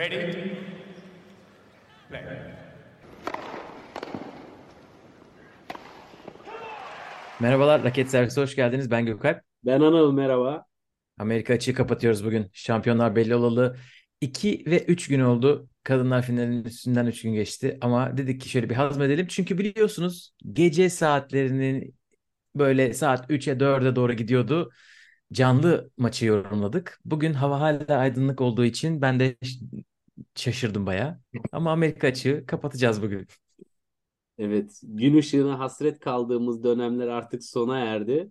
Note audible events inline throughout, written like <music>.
Ready? Play. Merhabalar, Raket Servisi hoş geldiniz. Ben Gökalp. Ben Anıl merhaba. Amerika açığı kapatıyoruz bugün. Şampiyonlar belli olalı 2 ve 3 gün oldu. Kadınlar finalinin üstünden 3 gün geçti. Ama dedik ki şöyle bir hazmedelim. Çünkü biliyorsunuz gece saatlerinin böyle saat 3'e 4'e doğru gidiyordu. Canlı maçı yorumladık. Bugün hava hala aydınlık olduğu için ben de şaşırdım baya. Ama Amerika açığı kapatacağız bugün. Evet, gün ışığına hasret kaldığımız dönemler artık sona erdi.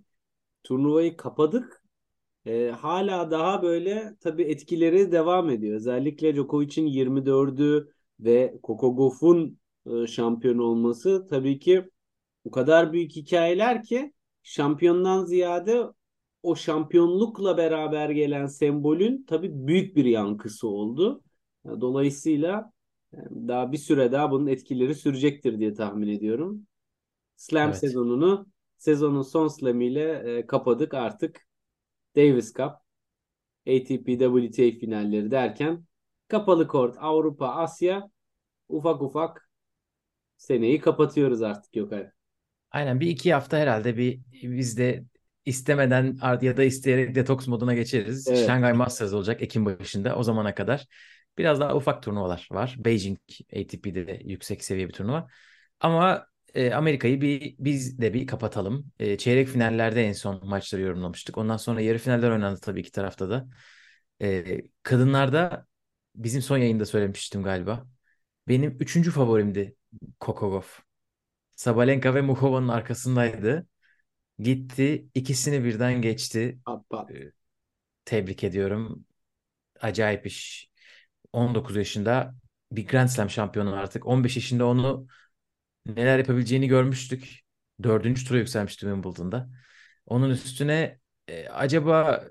Turnuvayı kapadık. Ee, hala daha böyle tabii etkileri devam ediyor. Özellikle Djokovic'in 24'ü ve Coco Gauff'un e, şampiyon olması tabii ki o kadar büyük hikayeler ki şampiyondan ziyade o şampiyonlukla beraber gelen sembolün tabii büyük bir yankısı oldu. Dolayısıyla daha bir süre daha bunun etkileri sürecektir diye tahmin ediyorum. Slam Evet. sezonunu sezonun son slam'iyle e, kapadık artık. Davis Cup, ATP WTA finalleri derken kapalı kort Avrupa, Asya ufak ufak seneyi kapatıyoruz artık Gökay. Aynen bir iki hafta herhalde bir biz de istemeden ya da isteyerek detoks moduna geçeriz. Evet. Şanghay Masters olacak Ekim başında. O zamana kadar biraz daha ufak turnuvalar var. Beijing ATP'de de yüksek seviye bir turnuva. Ama e, Amerika'yı bir biz de bir kapatalım. E, çeyrek finallerde en son maçları yorumlamıştık. Ondan sonra yarı finaller oynandı tabii iki tarafta da. E, kadınlarda bizim son yayında söylemiştim galiba. Benim üçüncü favorimdi Gauff. Sabalenka ve Muchova'nın arkasındaydı. Gitti, ikisini birden geçti. Pat. Ee, Tebrik ediyorum. Acayip iş. 19 yaşında bir Grand Slam şampiyonu artık. 15 yaşında onu neler yapabileceğini görmüştük. Dördüncü tura yükselmişti Wimbledon'da. Onun üstüne e, acaba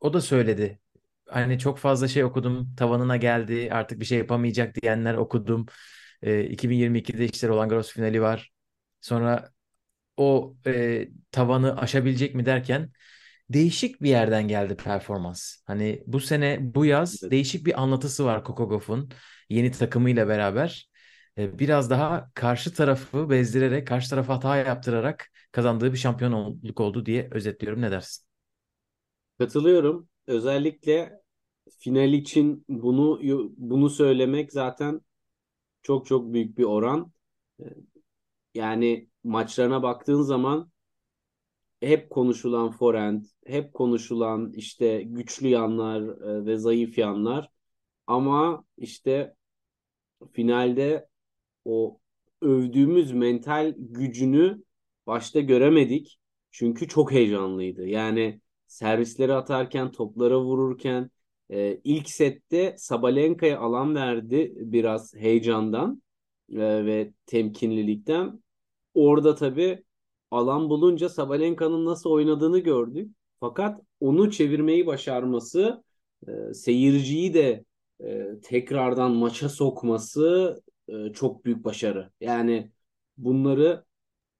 o da söyledi. Hani çok fazla şey okudum. Tavanına geldi. Artık bir şey yapamayacak diyenler okudum. E, 2022'de işte Roland Garros finali var. Sonra o e, tavanı aşabilecek mi derken değişik bir yerden geldi performans. Hani bu sene bu yaz Evet. değişik bir anlatısı var Coco Gauff'un yeni takımıyla beraber. E, biraz daha karşı tarafı bezdirerek, karşı tarafa hata yaptırarak kazandığı bir şampiyonluk oldu diye özetliyorum. Ne dersin? Katılıyorum. Özellikle final için bunu bunu söylemek zaten çok çok büyük bir oran. Yani maçlarına baktığın zaman hep konuşulan forehand, hep konuşulan işte güçlü yanlar e, ve zayıf yanlar. Ama işte finalde o övdüğümüz mental gücünü başta göremedik. Çünkü çok heyecanlıydı. Yani servisleri atarken, toplara vururken e, ilk sette Sabalenka'ya alan verdi biraz heyecandan e, ve temkinlilikten. Orada tabii alan bulunca Sabalenka'nın nasıl oynadığını gördük. Fakat onu çevirmeyi başarması, e, seyirciyi de e, tekrardan maça sokması e, çok büyük başarı. Yani bunları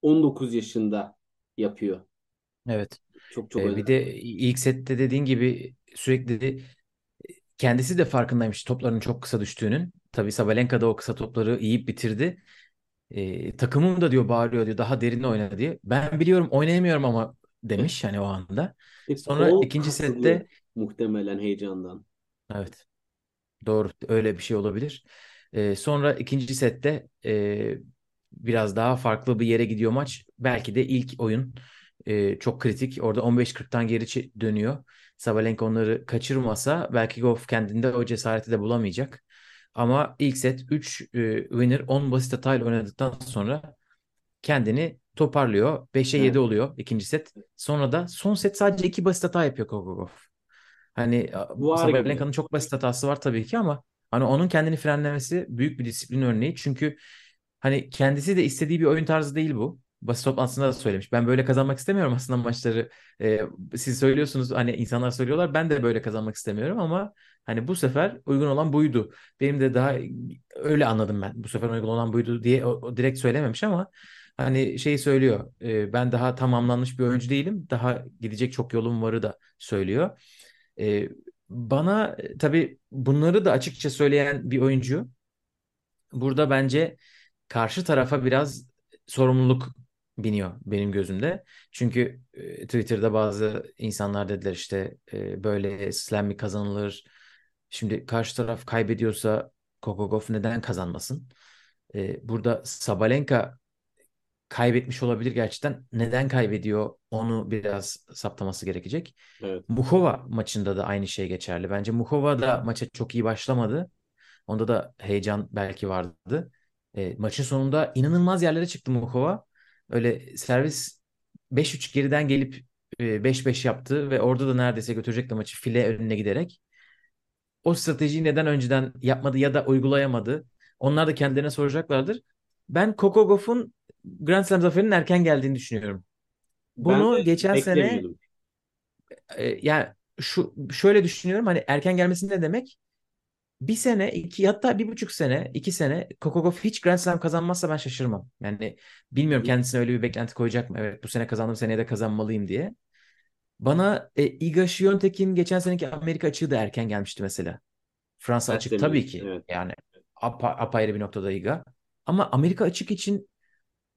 19 yaşında yapıyor. Evet. Çok çok E, bir de ilk sette dediğin gibi sürekli kendisi de farkındaymış topların çok kısa düştüğünün. Tabii Sabalenka da o kısa topları yiyip bitirdi. E, takımım da diyor bağırıyor diyor daha derin oyna diye. Ben biliyorum oynayamıyorum ama demiş hani o anda. Sonra kol ikinci sette muhtemelen heyecandan. evet doğru öyle bir şey olabilir. E, sonra ikinci sette e, biraz daha farklı bir yere gidiyor maç. Belki de ilk oyun e, çok kritik. Orada 15-40'tan geri dönüyor. Sabalenka onları kaçırmasa belki Goff kendinde o cesareti de bulamayacak. Ama ilk set 3 e, winner 10 basit hatayla oynadıktan sonra kendini toparlıyor. 5'e 7 Evet. oluyor ikinci set. Sonra da son set sadece 2 basit hata yapıyor Gauff. Hani. Sabalenka'nın çok basit hatası var tabii ki ama hani onun kendini frenlemesi büyük bir disiplin örneği. Çünkü hani kendisi de istediği bir oyun tarzı değil bu. Basın toplantısında da söylemiş. Ben böyle kazanmak istemiyorum aslında maçları. Ee, siz söylüyorsunuz hani insanlar söylüyorlar. Ben de böyle kazanmak istemiyorum ama hani bu sefer uygun olan buydu. Benim de daha öyle anladım ben. Bu sefer uygun olan buydu diye o, o direkt söylememiş ama hani şey söylüyor. e, ben daha tamamlanmış bir oyuncu değilim. Daha gidecek çok yolum varı da söylüyor. E, Bana e, tabii bunları da açıkça söyleyen bir oyuncu burada bence karşı tarafa biraz sorumluluk biniyor benim gözümde. Çünkü e, Twitter'da bazı insanlar dediler işte e, böyle slam mi kazanılır? Şimdi karşı taraf kaybediyorsa Kokogov neden kazanmasın? E, burada Sabalenka kaybetmiş olabilir gerçekten. Neden kaybediyor onu biraz saptaması gerekecek. Evet. Muhova maçında da aynı şey geçerli. Bence Muhova da maça çok iyi başlamadı. Onda da heyecan belki vardı. E, maçın sonunda inanılmaz yerlere çıktı Muhova. Öyle servis 5-3 geriden gelip e, 5-5 yaptı ve orada da neredeyse götürecekti maçı file önüne giderek. O stratejiyi neden önceden yapmadı ya da uygulayamadı? Onlar da kendilerine soracaklardır. Ben Coco Gauff'un Grand Slam zaferinin erken geldiğini düşünüyorum. Ben Bunu de geçen sene e, yani şu şöyle düşünüyorum hani erken gelmesi ne demek? Bir sene, iki hatta bir buçuk sene, iki sene Coco Gauff hiç Grand Slam kazanmazsa ben şaşırmam. Yani bilmiyorum kendisine öyle bir beklenti koyacak mı? Evet bu sene kazandım seneye de kazanmalıyım diye. Bana e, Iga Świątek'in geçen seneki Amerika açığı da erken gelmişti mesela. Fransa açık tabii ki Evet. yani apa, apayrı bir noktada Iga. Ama Amerika açık için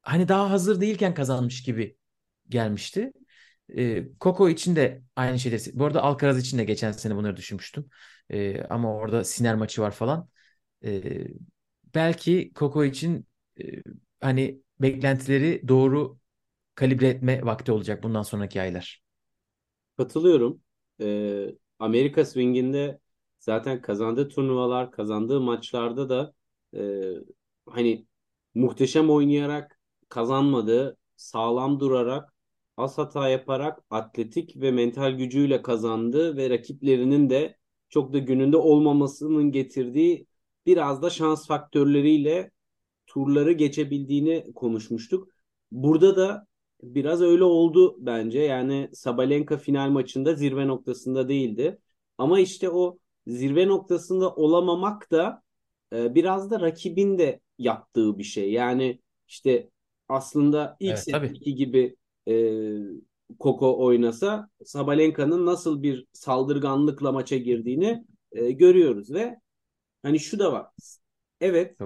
hani daha hazır değilken kazanmış gibi gelmişti. E, Coco için de aynı şeyleri. Bu arada Alcaraz için de geçen sene bunları düşünmüştüm. E, ama orada Sinner maçı var falan. E, belki Coco için e, hani beklentileri doğru kalibre etme vakti olacak bundan sonraki aylar. Katılıyorum. Ee, Amerika Swing'inde zaten kazandığı turnuvalar, kazandığı maçlarda da e, hani muhteşem oynayarak kazanmadı, sağlam durarak, az hata yaparak, atletik ve mental gücüyle kazandı ve rakiplerinin de çok da gününde olmamasının getirdiği biraz da şans faktörleriyle turları geçebildiğini konuşmuştuk. Burada da biraz öyle oldu bence. Yani Sabalenka final maçında zirve noktasında değildi. Ama işte o zirve noktasında olamamak da e, biraz da rakibin de yaptığı bir şey. Yani işte aslında ilk Evet setteki gibi e, Koko oynasa Sabalenka'nın nasıl bir saldırganlıkla maça girdiğini e, görüyoruz ve hani şu da var. Evet.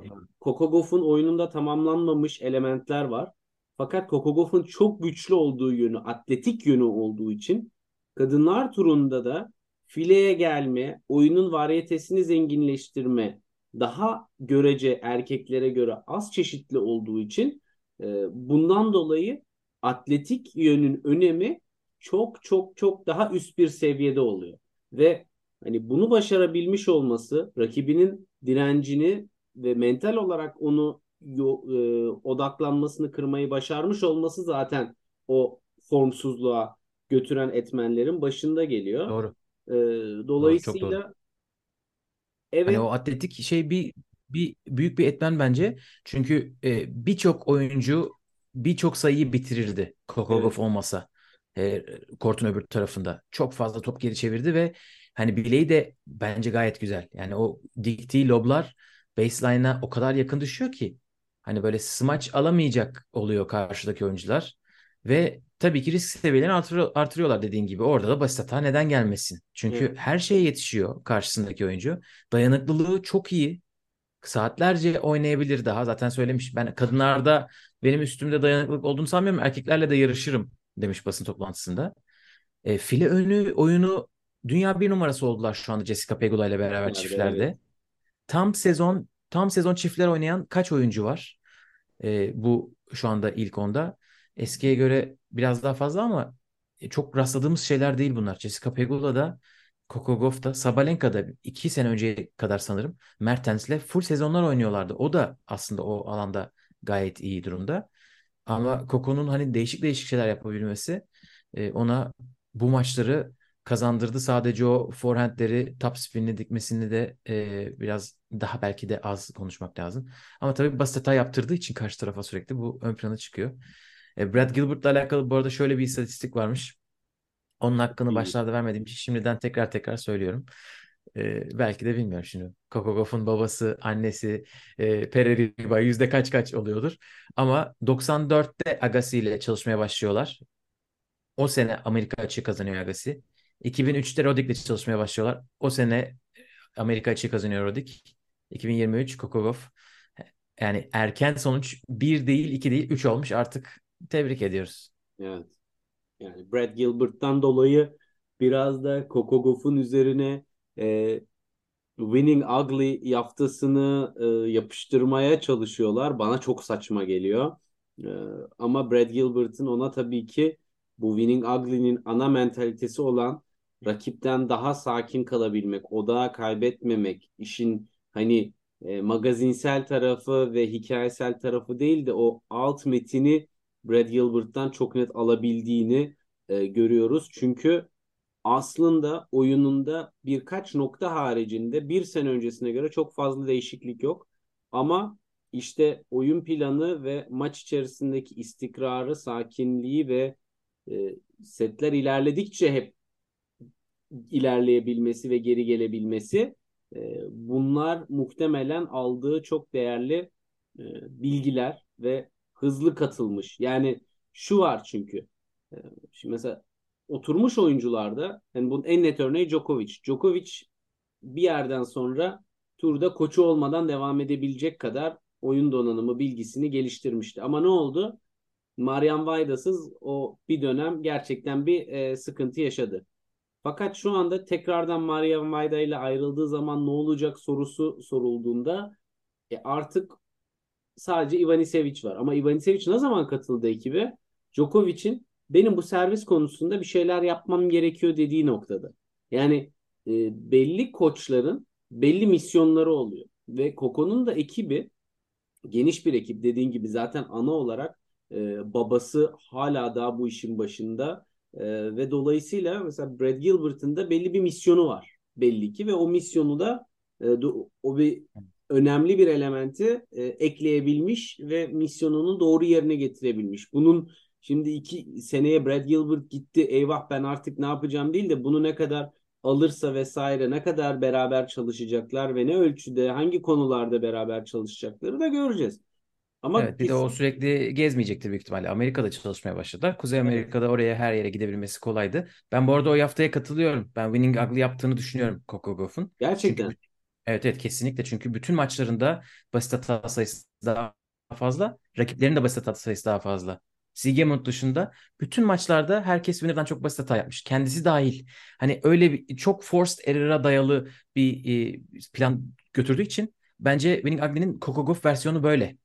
Coco Gauff'un oyununda tamamlanmamış elementler var. Fakat Gauff'un çok güçlü olduğu yönü, atletik yönü olduğu için kadınlar turunda da fileye gelme, oyunun varyetesini zenginleştirme, daha görece erkeklere göre az çeşitli olduğu için e, bundan dolayı atletik yönün önemi çok çok çok daha üst bir seviyede oluyor. Ve hani bunu başarabilmiş olması rakibinin direncini ve mental olarak onu yo- e, odaklanmasını kırmayı başarmış olması zaten o formsuzluğa götüren etmenlerin başında geliyor. Doğru. E, Doğru. Çok doğru. dolayısıyla Hani evet o atletik şey bir bir büyük bir etmen bence. Çünkü e, birçok oyuncu birçok sayıyı bitirirdi Coco evet olmasa e, kortun öbür tarafında. Çok fazla top geri çevirdi ve hani bileği de bence gayet güzel. Yani o diktiği loblar baseline'a o kadar yakın düşüyor ki hani böyle smaç alamayacak oluyor karşıdaki oyuncular. Ve tabii ki risk seviyelerini artırıyor, artırıyorlar dediğin gibi. Orada da basit hata neden gelmesin? Çünkü evet her şeye yetişiyor karşısındaki oyuncu. Dayanıklılığı çok iyi. Saatlerce oynayabilir daha. Zaten söylemiş. Ben kadınlarda benim üstümde dayanıklılık olduğunu sanmıyorum. Erkeklerle de yarışırım demiş basın toplantısında. E, file önü oyunu dünya bir numarası oldular şu anda Jessica Pegula ile beraber evet. çiftlerde. Tam sezon tam sezon çiftler oynayan kaç oyuncu var? E, bu şu anda ilk onda. Eskiye göre biraz daha fazla ama e, çok rastladığımız şeyler değil bunlar. Jessica Pegula da Coco Gauff da Sabalenka da iki sene önceye kadar sanırım Mertens'le full sezonlar oynuyorlardı. O da aslında o alanda gayet iyi durumda. Ama Coco'nun hani değişik değişik şeyler yapabilmesi e, ona bu maçları kazandırdı. Sadece o forehandleri top spin'ini dikmesini de e, biraz daha belki de az konuşmak lazım. Ama tabii basit hata yaptırdığı için karşı tarafa sürekli bu ön plana çıkıyor. E, Brad Gilbert'la alakalı bu arada şöyle bir istatistik varmış. Onun hakkını başlarda vermediğim için şimdiden tekrar tekrar söylüyorum. E, belki de bilmiyorum şimdi. Coco Gauff'un babası, annesi, e, Pere Riba yüzde kaç kaç oluyordur. Ama 94'te Agassi ile çalışmaya başlıyorlar. O sene Amerika açığı kazanıyor Agassi. 2003'te Roddick'le çalışmaya başlıyorlar. O sene Amerika açığı kazanıyor Roddick. 2023 Kokogov. Yani erken sonuç 1 değil 2 değil 3 olmuş artık tebrik ediyoruz. Evet. Yani Brad Gilbert'tan dolayı biraz da Kokogov'un üzerine e, Winning Ugly yaftasını e, yapıştırmaya çalışıyorlar. Bana çok saçma geliyor. E, ama Brad Gilbert'ın ona tabii ki bu Winning Ugly'nin ana mentalitesi olan rakipten daha sakin kalabilmek, odağı kaybetmemek, işin hani e, magazinsel tarafı ve hikayesel tarafı değil de o alt metini Brad Gilbert'tan çok net alabildiğini e, görüyoruz. Çünkü aslında oyununda birkaç nokta haricinde bir sene öncesine göre çok fazla değişiklik yok. Ama işte oyun planı ve maç içerisindeki istikrarı, sakinliği ve e, setler ilerledikçe hep ilerleyebilmesi ve geri gelebilmesi e, bunlar muhtemelen aldığı çok değerli e, bilgiler ve hızlı katılmış. Yani şu var çünkü. E, şimdi mesela oturmuş oyuncularda yani bunun en net örneği Djokovic. Djokovic bir yerden sonra turda koçu olmadan devam edebilecek kadar oyun donanımı bilgisini geliştirmişti. Ama ne oldu? Marian Vayda'sız o bir dönem gerçekten bir e, sıkıntı yaşadı. Fakat şu anda tekrardan Marian Vayda ile ayrıldığı zaman ne olacak sorusu sorulduğunda e, artık sadece Ivanisevic var. Ama Ivanisevic ne zaman katıldı ekibe? Djokovic'in benim bu servis konusunda bir şeyler yapmam gerekiyor dediği noktada. Yani e, belli koçların belli misyonları oluyor. Ve Koko'nun da ekibi geniş bir ekip dediğin gibi zaten ana olarak e, babası hala daha bu işin başında e, ve dolayısıyla mesela Brad Gilbert'ın da belli bir misyonu var belli ki ve o misyonu da e, o bir önemli bir elementi e, ekleyebilmiş ve misyonunu doğru yerine getirebilmiş. Bunun şimdi iki seneye Brad Gilbert gitti eyvah ben artık ne yapacağım değil de bunu ne kadar alırsa vesaire ne kadar beraber çalışacaklar ve ne ölçüde hangi konularda beraber çalışacakları da göreceğiz. Ama evet, bir de o sürekli gezmeyecektir büyük ihtimalle. Amerika'da çalışmaya başladılar. Kuzey Amerika'da oraya her yere gidebilmesi kolaydı. Ben bu arada o yaftaya katılıyorum. Ben Winning Ugly yaptığını düşünüyorum Coco Gauff'un. Gerçekten. Çünkü, evet evet kesinlikle. Çünkü bütün maçlarında basit hata sayısı daha fazla. Rakiplerin de basit hata sayısı daha fazla. Sigemund dışında bütün maçlarda herkes Winner'dan çok basit hata yapmış. Kendisi dahil. Hani öyle bir çok forced error'a dayalı bir e, plan götürdüğü için bence Winning Ugly'nin Coco Gauff versiyonu böyle.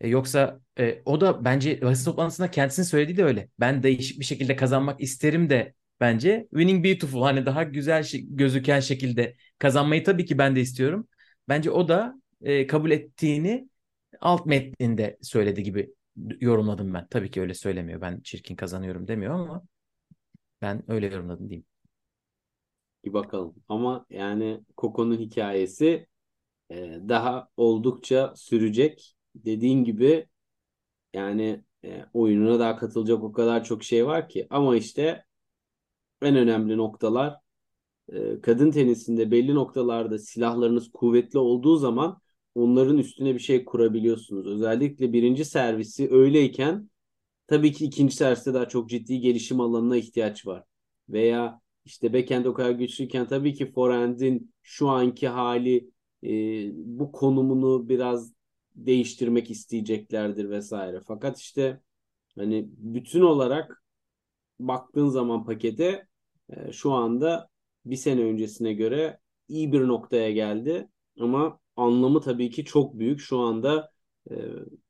E, yoksa e, o da bence basın toplantısında kendisinin söylediği de öyle. Ben değişik bir şekilde kazanmak isterim de bence winning beautiful hani daha güzel gözüken şekilde kazanmayı tabii ki ben de istiyorum. Bence o da e, kabul ettiğini alt metninde söyledi gibi yorumladım ben. Tabii ki öyle söylemiyor. Ben çirkin kazanıyorum demiyor ama ben öyle yorumladım diyeyim. Bir bakalım. Ama yani Coco'nun hikayesi e, daha oldukça sürecek dediğin gibi yani e, oyununa daha katılacak o kadar çok şey var ki. Ama işte en önemli noktalar e, kadın tenisinde belli noktalarda silahlarınız kuvvetli olduğu zaman onların üstüne bir şey kurabiliyorsunuz. Özellikle birinci servisi öyleyken tabii ki ikinci serviste daha çok ciddi gelişim alanına ihtiyaç var. Veya işte backhand o kadar güçlüyken tabii ki forehand'in şu anki hali e, bu konumunu biraz değiştirmek isteyeceklerdir vesaire. Fakat işte hani bütün olarak baktığın zaman pakete e, şu anda bir sene öncesine göre iyi bir noktaya geldi. Ama anlamı tabii ki çok büyük. Şu anda e,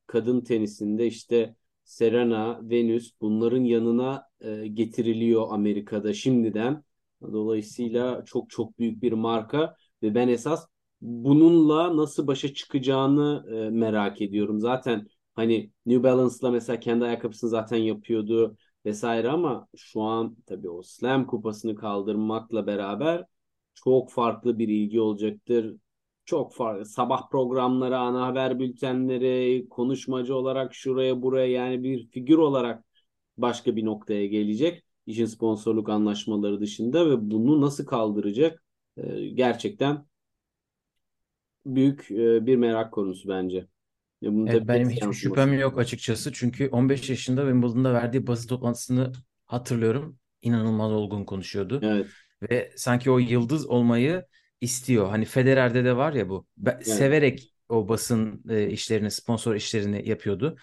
kadın tenisinde işte Serena, Venus bunların yanına e, getiriliyor Amerika'da şimdiden. Dolayısıyla çok çok büyük bir marka ve ben esas bununla nasıl başa çıkacağını e, merak ediyorum. Zaten hani New Balance'la mesela kendi ayakkabısını zaten yapıyordu vesaire ama şu an tabii o Slam kupasını kaldırmakla beraber çok farklı bir ilgi olacaktır. Çok farklı sabah programları, ana haber bültenleri, konuşmacı olarak şuraya buraya yani bir figür olarak başka bir noktaya gelecek. İşin sponsorluk anlaşmaları dışında ve bunu nasıl kaldıracak? Ee, gerçekten büyük e, bir merak konusu bence. Ya bunu evet, benim hiçbir şüphem yok açıkçası. Çünkü 15 yaşında Wimbledon'da verdiği basın toplantısını hatırlıyorum. inanılmaz olgun konuşuyordu. Evet. Ve sanki o yıldız olmayı istiyor. Hani Federer'de de var ya bu. Be- Evet. Severek o basın e, işlerini, sponsor işlerini yapıyordu.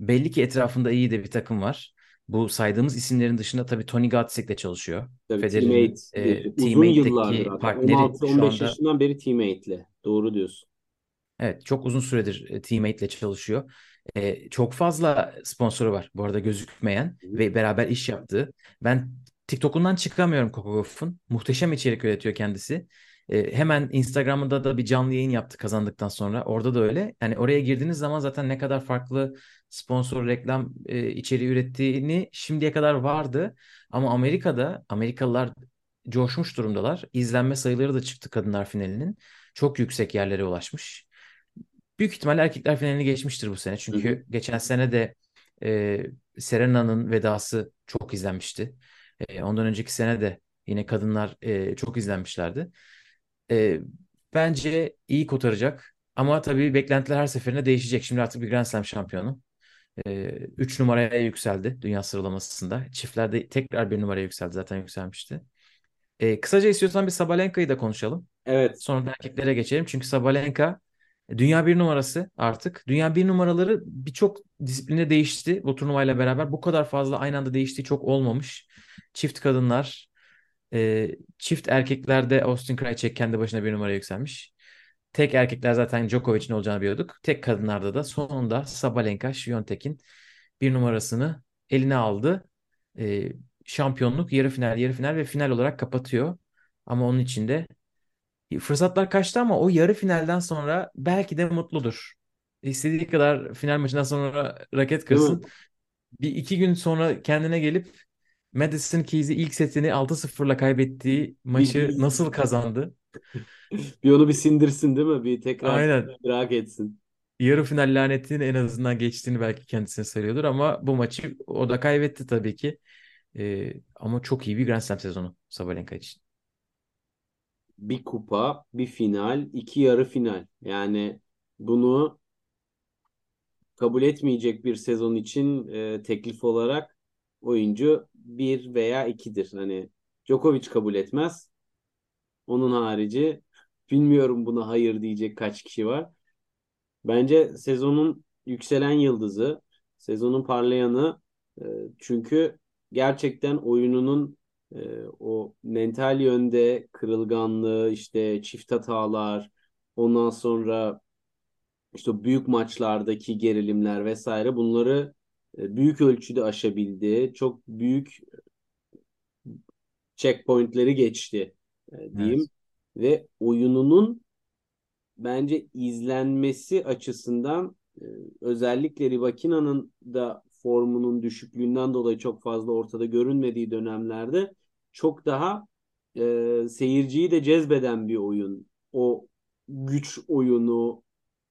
Belli ki etrafında iyi de bir takım var. Bu saydığımız isimlerin dışında tabii Tony Gatzek de çalışıyor. Tabii Federer'in teammate e. Uzun yıllardır partneri 16-15 şu anda yaşından beri teammate'le. Doğru diyorsun. Evet, çok uzun süredir e, teammate'le çalışıyor. E, çok fazla sponsoru var bu arada gözükmeyen Hı ve beraber iş yaptığı. Ben TikTok'undan çıkamıyorum Coco Gauff'un. Muhteşem içerik üretiyor kendisi. E, hemen Instagram'da da bir canlı yayın yaptı kazandıktan sonra. Orada da öyle. Yani oraya girdiğiniz zaman zaten ne kadar farklı sponsor reklam e, içeriği ürettiğini şimdiye kadar vardı. Ama Amerika'da Amerikalılar coşmuş durumdalar. İzlenme sayıları da çıktı kadınlar finalinin. Çok yüksek yerlere ulaşmış. Büyük ihtimalle erkekler finalini geçmiştir bu sene. Çünkü geçen sene de e, Serena'nın vedası çok izlenmişti. E, ondan önceki sene de yine kadınlar e, çok izlenmişlerdi. E, bence iyi kotaracak. Ama tabii beklentiler her seferinde değişecek. Şimdi artık bir Grand Slam şampiyonu. 3 numaraya yükseldi dünya sıralamasında. Çiftlerde tekrar bir numaraya yükseldi. Zaten yükselmişti. E, kısaca istiyorsan bir Sabalenka'yı da konuşalım. Evet. Sonra da erkeklere geçelim. Çünkü Sabalenka dünya bir numarası artık. Dünya bir numaraları birçok disipline değişti bu turnuvayla beraber. Bu kadar fazla aynı anda değiştiği çok olmamış. Çift kadınlar, e, çift erkeklerde Austin Krajicek kendi başına bir numaraya yükselmiş. Tek erkekler zaten Djokovic'in olacağını biliyorduk. Tek kadınlarda da sonunda Sabalenka, Świątek'in bir numarasını eline aldı. E, şampiyonluk, yarı final, yarı final ve final olarak kapatıyor. Ama onun içinde fırsatlar kaçtı ama o yarı finalden sonra belki de mutludur. İstediği kadar final maçından sonra raket kırsın. Bir iki gün sonra kendine gelip Madison Keys'i ilk setini 6-0'la kaybettiği maçı nasıl kazandı? Bir onu bir sindirsin değil mi? Bir tekrar Aynen. idrak etsin. Yarı final lanetinin en azından geçtiğini belki kendisine söylüyordur ama bu maçı o da kaybetti tabii ki. Ee, ama çok iyi bir Grand Slam sezonu Sabalenka için. Bir kupa, bir final, iki yarı final. Yani bunu kabul etmeyecek bir sezon için e, teklif olarak oyuncu bir veya ikidir. Hani Djokovic kabul etmez. Onun harici bilmiyorum buna hayır diyecek kaç kişi var. Bence sezonun yükselen yıldızı, sezonun parlayanı e, çünkü gerçekten oyununun e, o mental yönde kırılganlığı, işte çift hatalar, ondan sonra işte büyük maçlardaki gerilimler vesaire bunları e, büyük ölçüde aşabildi. Çok büyük checkpointleri geçti diyeyim. Evet. Ve oyununun bence izlenmesi açısından e, özellikle Rivakina'nın da formunun düşüklüğünden dolayı çok fazla ortada görünmediği dönemlerde çok daha e, seyirciyi de cezbeden bir oyun. O güç oyunu,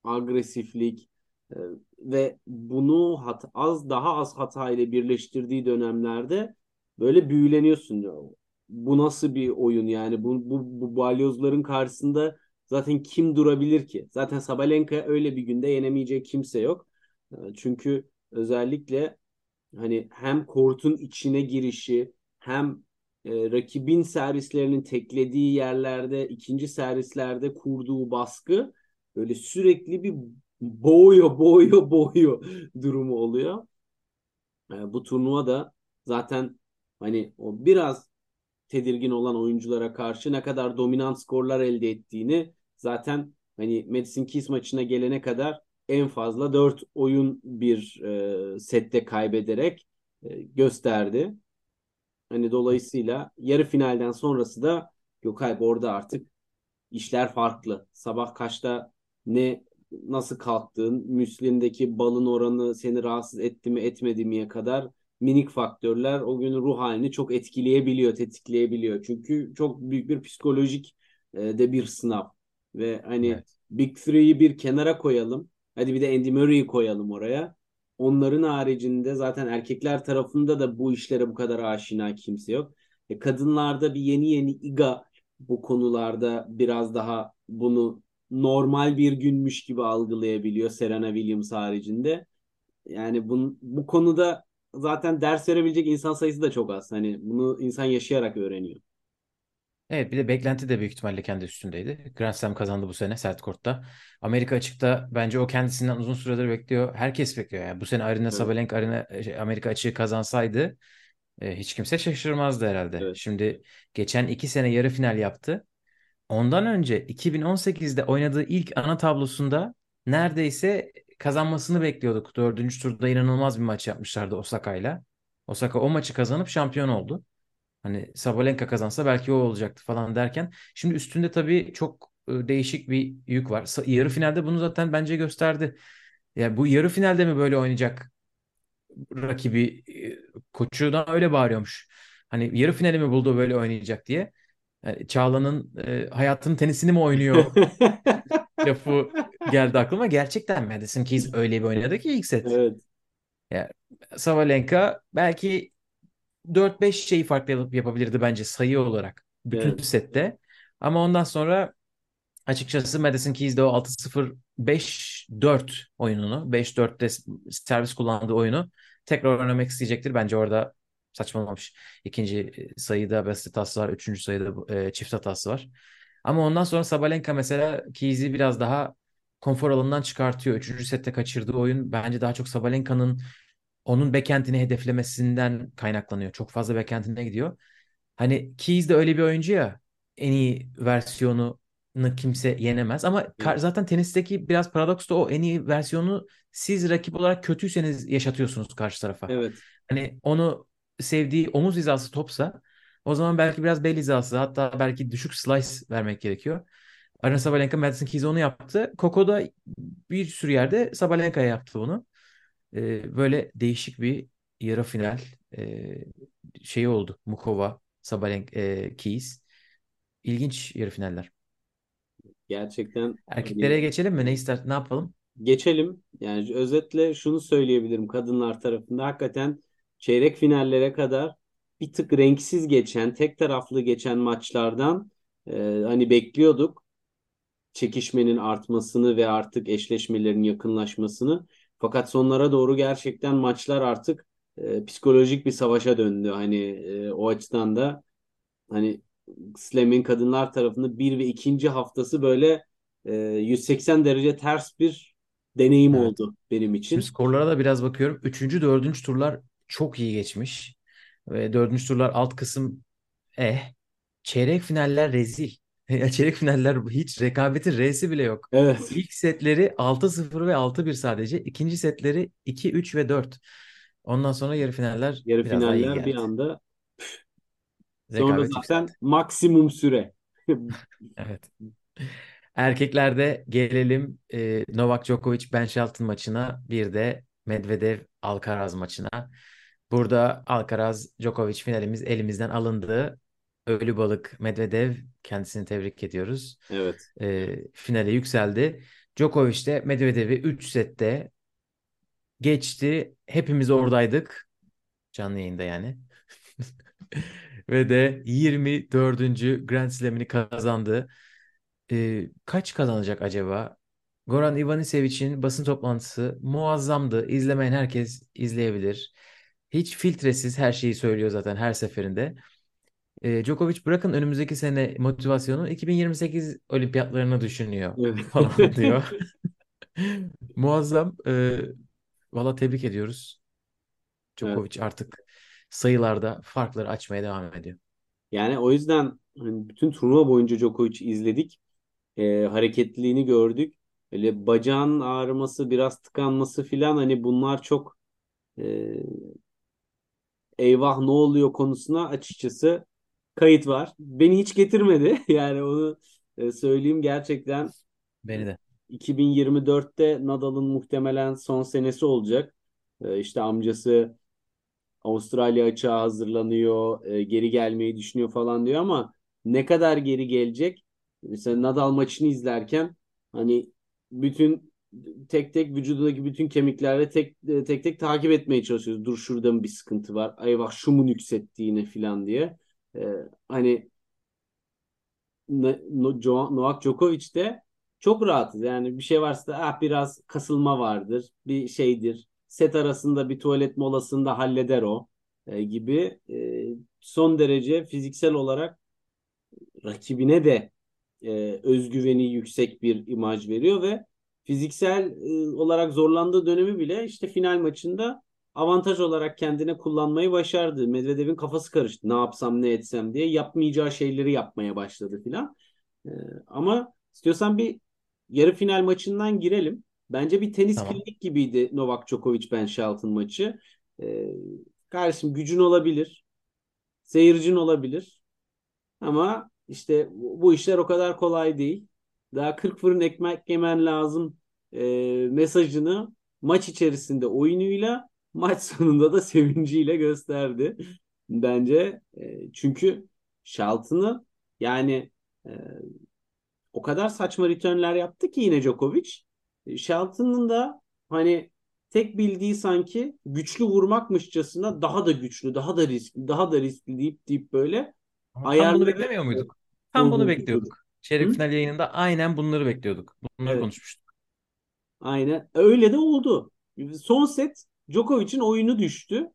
agresiflik e, ve bunu hat az daha az hata ile birleştirdiği dönemlerde böyle büyüleniyorsun. Ya. Bu nasıl bir oyun yani? Bu, bu, bu balyozların karşısında zaten kim durabilir ki? Zaten Sabalenka öyle bir günde yenemeyecek kimse yok. E, Çünkü özellikle hani hem kortun içine girişi hem e, rakibin servislerinin teklediği yerlerde ikinci servislerde kurduğu baskı böyle sürekli bir boğuyor boğuyor <laughs> boğuyor durumu oluyor. E, bu turnuva da zaten hani o biraz tedirgin olan oyunculara karşı ne kadar dominant skorlar elde ettiğini zaten hani Madison Keys maçına gelene kadar en fazla 4 oyun bir e, sette kaybederek e, gösterdi. Hani dolayısıyla yarı finalden sonrası da Gökalp orada artık işler farklı. Sabah kaçta ne nasıl kalktığın, müslindeki balın oranı seni rahatsız etti mi etmedi miye kadar minik faktörler o günün ruh halini çok etkileyebiliyor, tetikleyebiliyor. Çünkü çok büyük bir psikolojik e, de bir sınav. Ve hani Evet. Big Three'yi bir kenara koyalım. Hadi bir de Andy Murray'i koyalım oraya. Onların haricinde zaten erkekler tarafında da bu işlere bu kadar aşina kimse yok. E, kadınlarda bir yeni yeni Iga bu konularda biraz daha bunu normal bir günmüş gibi algılayabiliyor Serena Williams haricinde. Yani bu, bu konuda zaten ders verebilecek insan sayısı da çok az. Hani bunu insan yaşayarak öğreniyor. Evet bir de beklenti de büyük ihtimalle kendi üstündeydi. Grand Slam kazandı bu sene sert kortta. Amerika açıkta bence o kendisinden uzun süredir bekliyor. Herkes bekliyor yani. Bu sene Arina Evet. Sabalenka Arina, şey, Amerika açığı kazansaydı e, hiç kimse şaşırmazdı herhalde. Evet. Şimdi geçen iki sene yarı final yaptı. Ondan önce 2018'de oynadığı ilk ana tablosunda neredeyse kazanmasını bekliyorduk. Dördüncü turda inanılmaz bir maç yapmışlardı Osaka'yla. Osaka o maçı kazanıp şampiyon oldu. Hani Sabalenka kazansa belki o olacaktı falan derken. Şimdi üstünde tabii çok e, değişik bir yük var. Yarı finalde bunu zaten bence gösterdi. Ya bu yarı finalde mi böyle oynayacak rakibi e, koçu da öyle bağırıyormuş. Hani yarı finali mi buldu böyle oynayacak diye. Yani Çağla'nın e, hayatının tenisini mi oynuyor <laughs> lafı geldi aklıma. Gerçekten Madison Keys öyle bir oynadı ki ilk set. Evet. Sabalenka belki 4-5 şeyi farklı yapabilirdi bence sayı olarak bütün Evet. sette. Ama ondan sonra açıkçası Madison Keys de o 6-0 5-4 oyununu 5-4'te servis kullandığı oyunu tekrar oynamak isteyecektir. Bence orada saçmalamış. İkinci sayıda basit hatası var. Üçüncü sayıda e, çift hatası var. Ama ondan sonra Sabalenka mesela Keys'i biraz daha konfor alanından çıkartıyor. Üçüncü sette kaçırdığı oyun bence daha çok Sabalenka'nın onun backend'ini hedeflemesinden kaynaklanıyor. Çok fazla backend'ine gidiyor. Hani Keys de öyle bir oyuncu ya. En iyi versiyonunu kimse yenemez. Ama kar- zaten tenisteki biraz paradoks da o. En iyi versiyonu siz rakip olarak kötüyseniz yaşatıyorsunuz karşı tarafa. Evet. Hani onu sevdiği omuz hizası topsa o zaman belki biraz bel hizası hatta belki düşük slice vermek gerekiyor. Arina Sabalenka Madison Keys onu yaptı. Coco da bir sürü yerde Sabalenka'ya yaptı bunu. Ee, böyle değişik bir yarı final e, şeyi oldu. Mukova, Sabalenka, e, Keys. İlginç yarı finaller. Gerçekten Erkeklere hani geçelim mi? Ne ister? Ne yapalım? geçelim. Yani özetle şunu söyleyebilirim kadınlar tarafında. Hakikaten çeyrek finallere kadar bir tık renksiz geçen, tek taraflı geçen maçlardan e, hani bekliyorduk çekişmenin artmasını ve artık eşleşmelerin yakınlaşmasını. Fakat sonlara doğru gerçekten maçlar artık e, psikolojik bir savaşa döndü. Hani e, o açıdan da hani Slam'in kadınlar tarafında bir ve ikinci haftası böyle e, 180 derece ters bir deneyim Evet. oldu benim için. Şimdi skorlara da biraz bakıyorum. Üçüncü, dördüncü turlar çok iyi geçmiş. Ve dördüncü turlar alt kısım eh. Çeyrek finaller rezil. <laughs> Ya çeyrek finaller hiç rekabetin R'si bile yok. Evet. İlk setleri 6-0 ve 6-1 sadece. İkinci setleri 2-3 ve 4. Ondan sonra yarı finaller Yarı biraz daha iyi finaller bir geldi. anda sonra zaten yükseldi. maksimum süre. <laughs> Evet. Erkeklerde gelelim e, Novak Djokovic Ben Shelton maçına bir de Medvedev Alcaraz maçına. Burada Alcaraz Djokovic finalimiz elimizden alındı. Ölü balık Medvedev kendisini tebrik ediyoruz. Evet. E, finale yükseldi. Djokovic de Medvedev'i 3 sette geçti. Hepimiz oradaydık. Canlı yayında yani. <laughs> Ve de 24. Grand Slam'ini kazandı. Ee, kaç kazanacak acaba? Goran Ivanisevic'in basın toplantısı muazzamdı. İzlemeyen herkes izleyebilir. Hiç filtresiz her şeyi söylüyor zaten her seferinde. Ee, Djokovic bırakın önümüzdeki sene motivasyonu 2028 olimpiyatlarını düşünüyor Evet. <laughs> falan diyor. <laughs> Muazzam. Ee, valla tebrik ediyoruz. Evet. Djokovic artık sayılarda farkları açmaya devam ediyor. Yani o yüzden hani bütün turnuva boyunca Djokovic'i izledik. Ee, hareketliliğini gördük. Öyle bacağın ağrıması, biraz tıkanması filan hani bunlar çok e, eyvah ne oluyor konusuna açıkçası kayıt var. Beni hiç getirmedi. <laughs> Yani onu e, söyleyeyim gerçekten Beni de. 2024'te Nadal'ın muhtemelen son senesi olacak. E, işte amcası Avustralya açığa hazırlanıyor, e, geri gelmeyi düşünüyor falan diyor ama ne kadar geri gelecek? Mesela Nadal maçını izlerken hani bütün tek tek vücudundaki bütün kemiklerle tek e, tek tek takip etmeye çalışıyoruz. Dur şurada mı bir sıkıntı var? Ay bak şu mu nüksetti yine filan diye. E, hani Novak Djokovic'te çok rahatız. Yani bir şey varsa da ah, biraz kasılma vardır, bir şeydir, set arasında bir tuvalet molasında halleder o e, gibi e, son derece fiziksel olarak rakibine de e, özgüveni yüksek bir imaj veriyor ve fiziksel e, olarak zorlandığı dönemi bile işte final maçında avantaj olarak kendine kullanmayı başardı. Medvedev'in kafası karıştı. Ne yapsam ne etsem diye yapmayacağı şeyleri yapmaya başladı filan. E, ama istiyorsan bir yarı final maçından girelim. Bence bir tenis Tamam. klinik gibiydi Novak Djokovic Ben Shelton maçı. E, kardeşim gücün olabilir. Seyircin olabilir. Ama işte bu bu işler o kadar kolay değil. Daha 40 fırın ekmek yemen lazım e, mesajını maç içerisinde oyunuyla maç sonunda da sevinciyle gösterdi. Bence e, çünkü Shelton'ı yani e, o kadar saçma returnler yaptı ki yine Djokovic. E, Shelton'ın da hani tek bildiği sanki güçlü vurmakmışçasına daha da güçlü, daha da riskli, daha da riskli deyip deyip böyle Ama tam bunu beklemiyor muyduk? Tam bunu bekliyorduk. Çeyrek Hı? final yayınında aynen bunları bekliyorduk. Bunları Evet. konuşmuştuk. Aynen. Öyle de oldu. Son set Djokovic'in oyunu düştü.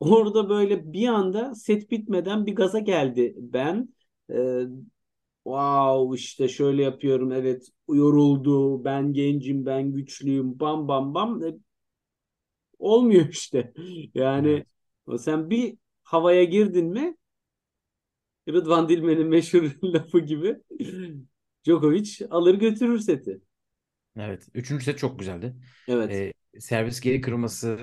Orada böyle bir anda set bitmeden bir gaza geldi ben. Ee, wow işte şöyle yapıyorum evet yoruldu ben gencim ben güçlüyüm bam bam bam E, olmuyor <laughs> işte. Yani Evet. sen bir havaya girdin mi Rıdvan Dilmen'in meşhur <laughs> lafı gibi Djokovic alır götürür seti. Evet. Üçüncü set çok güzeldi. Evet. Ee, servis geri kırması,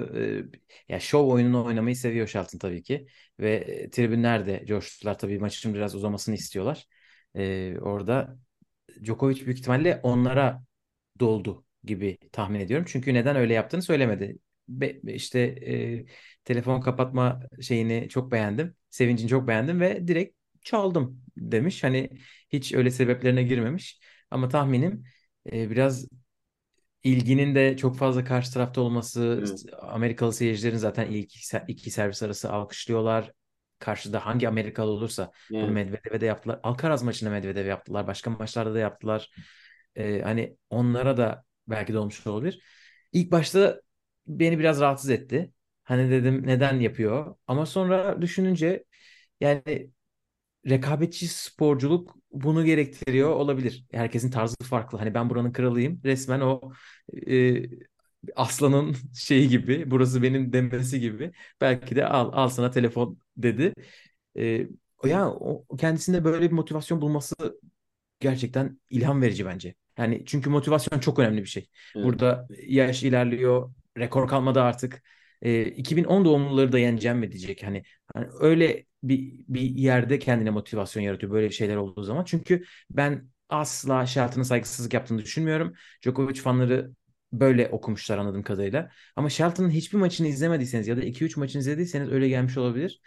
e, ya şov oyununu oynamayı seviyor Shelton tabii ki. Ve e, tribünler de coştular tabii maçın biraz uzamasını istiyorlar. Ee, orada Djokovic büyük ihtimalle onlara doldu gibi tahmin ediyorum. Çünkü neden öyle yaptığını söylemedi. Be, işte e, telefon kapatma şeyini çok beğendim. Sevincini çok beğendim ve direkt çaldım demiş. Hani hiç öyle sebeplerine girmemiş. Ama tahminim e, biraz ilginin de çok fazla karşı tarafta olması, Evet. Amerikalı seyircilerin zaten ilk iki, servis arası alkışlıyorlar. Karşıda hangi Amerikalı olursa bunu Evet. Medvedev'e de yaptılar. Alcaraz maçında Medvedev yaptılar. Başka maçlarda da yaptılar. Ee, hani onlara da belki de olmuş olabilir. İlk başta beni biraz rahatsız etti. Hani dedim neden yapıyor? Ama sonra düşününce yani rekabetçi sporculuk bunu gerektiriyor olabilir. Herkesin tarzı farklı. Hani ben buranın kralıyım. Resmen o e, aslanın <laughs> şeyi gibi, burası benim demesi gibi. Belki de al al sana telefon dedi. E, ya o kendisinde böyle bir motivasyon bulması gerçekten ilham verici bence. Yani çünkü motivasyon çok önemli bir şey. Evet. Burada yaş ilerliyor, rekor kalmadı artık. Ee, 2010 doğumluları da yeneceğim mi diyecek. Hani, hani öyle bir bir yerde kendine motivasyon yaratıyor böyle şeyler olduğu zaman. Çünkü ben asla Shelton'ın saygısızlık yaptığını düşünmüyorum. Djokovic fanları böyle okumuşlar anladığım kadarıyla. Ama Shelton'ın hiçbir maçını izlemediyseniz ya da 2-3 maçını izlediyseniz öyle gelmiş olabilir.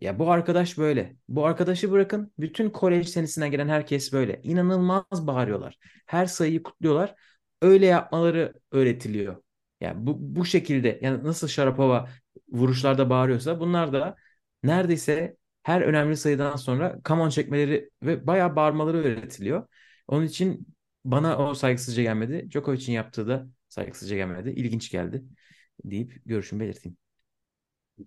Ya bu arkadaş böyle. Bu arkadaşı bırakın. Bütün kolej tenisinden gelen herkes böyle. İnanılmaz bağırıyorlar. Her sayıyı kutluyorlar. Öyle yapmaları öğretiliyor. Yani bu, bu şekilde yani nasıl Sharapova vuruşlarda bağırıyorsa bunlar da neredeyse her önemli sayıdan sonra come on çekmeleri ve bayağı bağırmaları öğretiliyor. Onun için bana o saygısızca gelmedi. Djokovic'in yaptığı da saygısızca gelmedi. İlginç geldi deyip görüşümü belirteyim.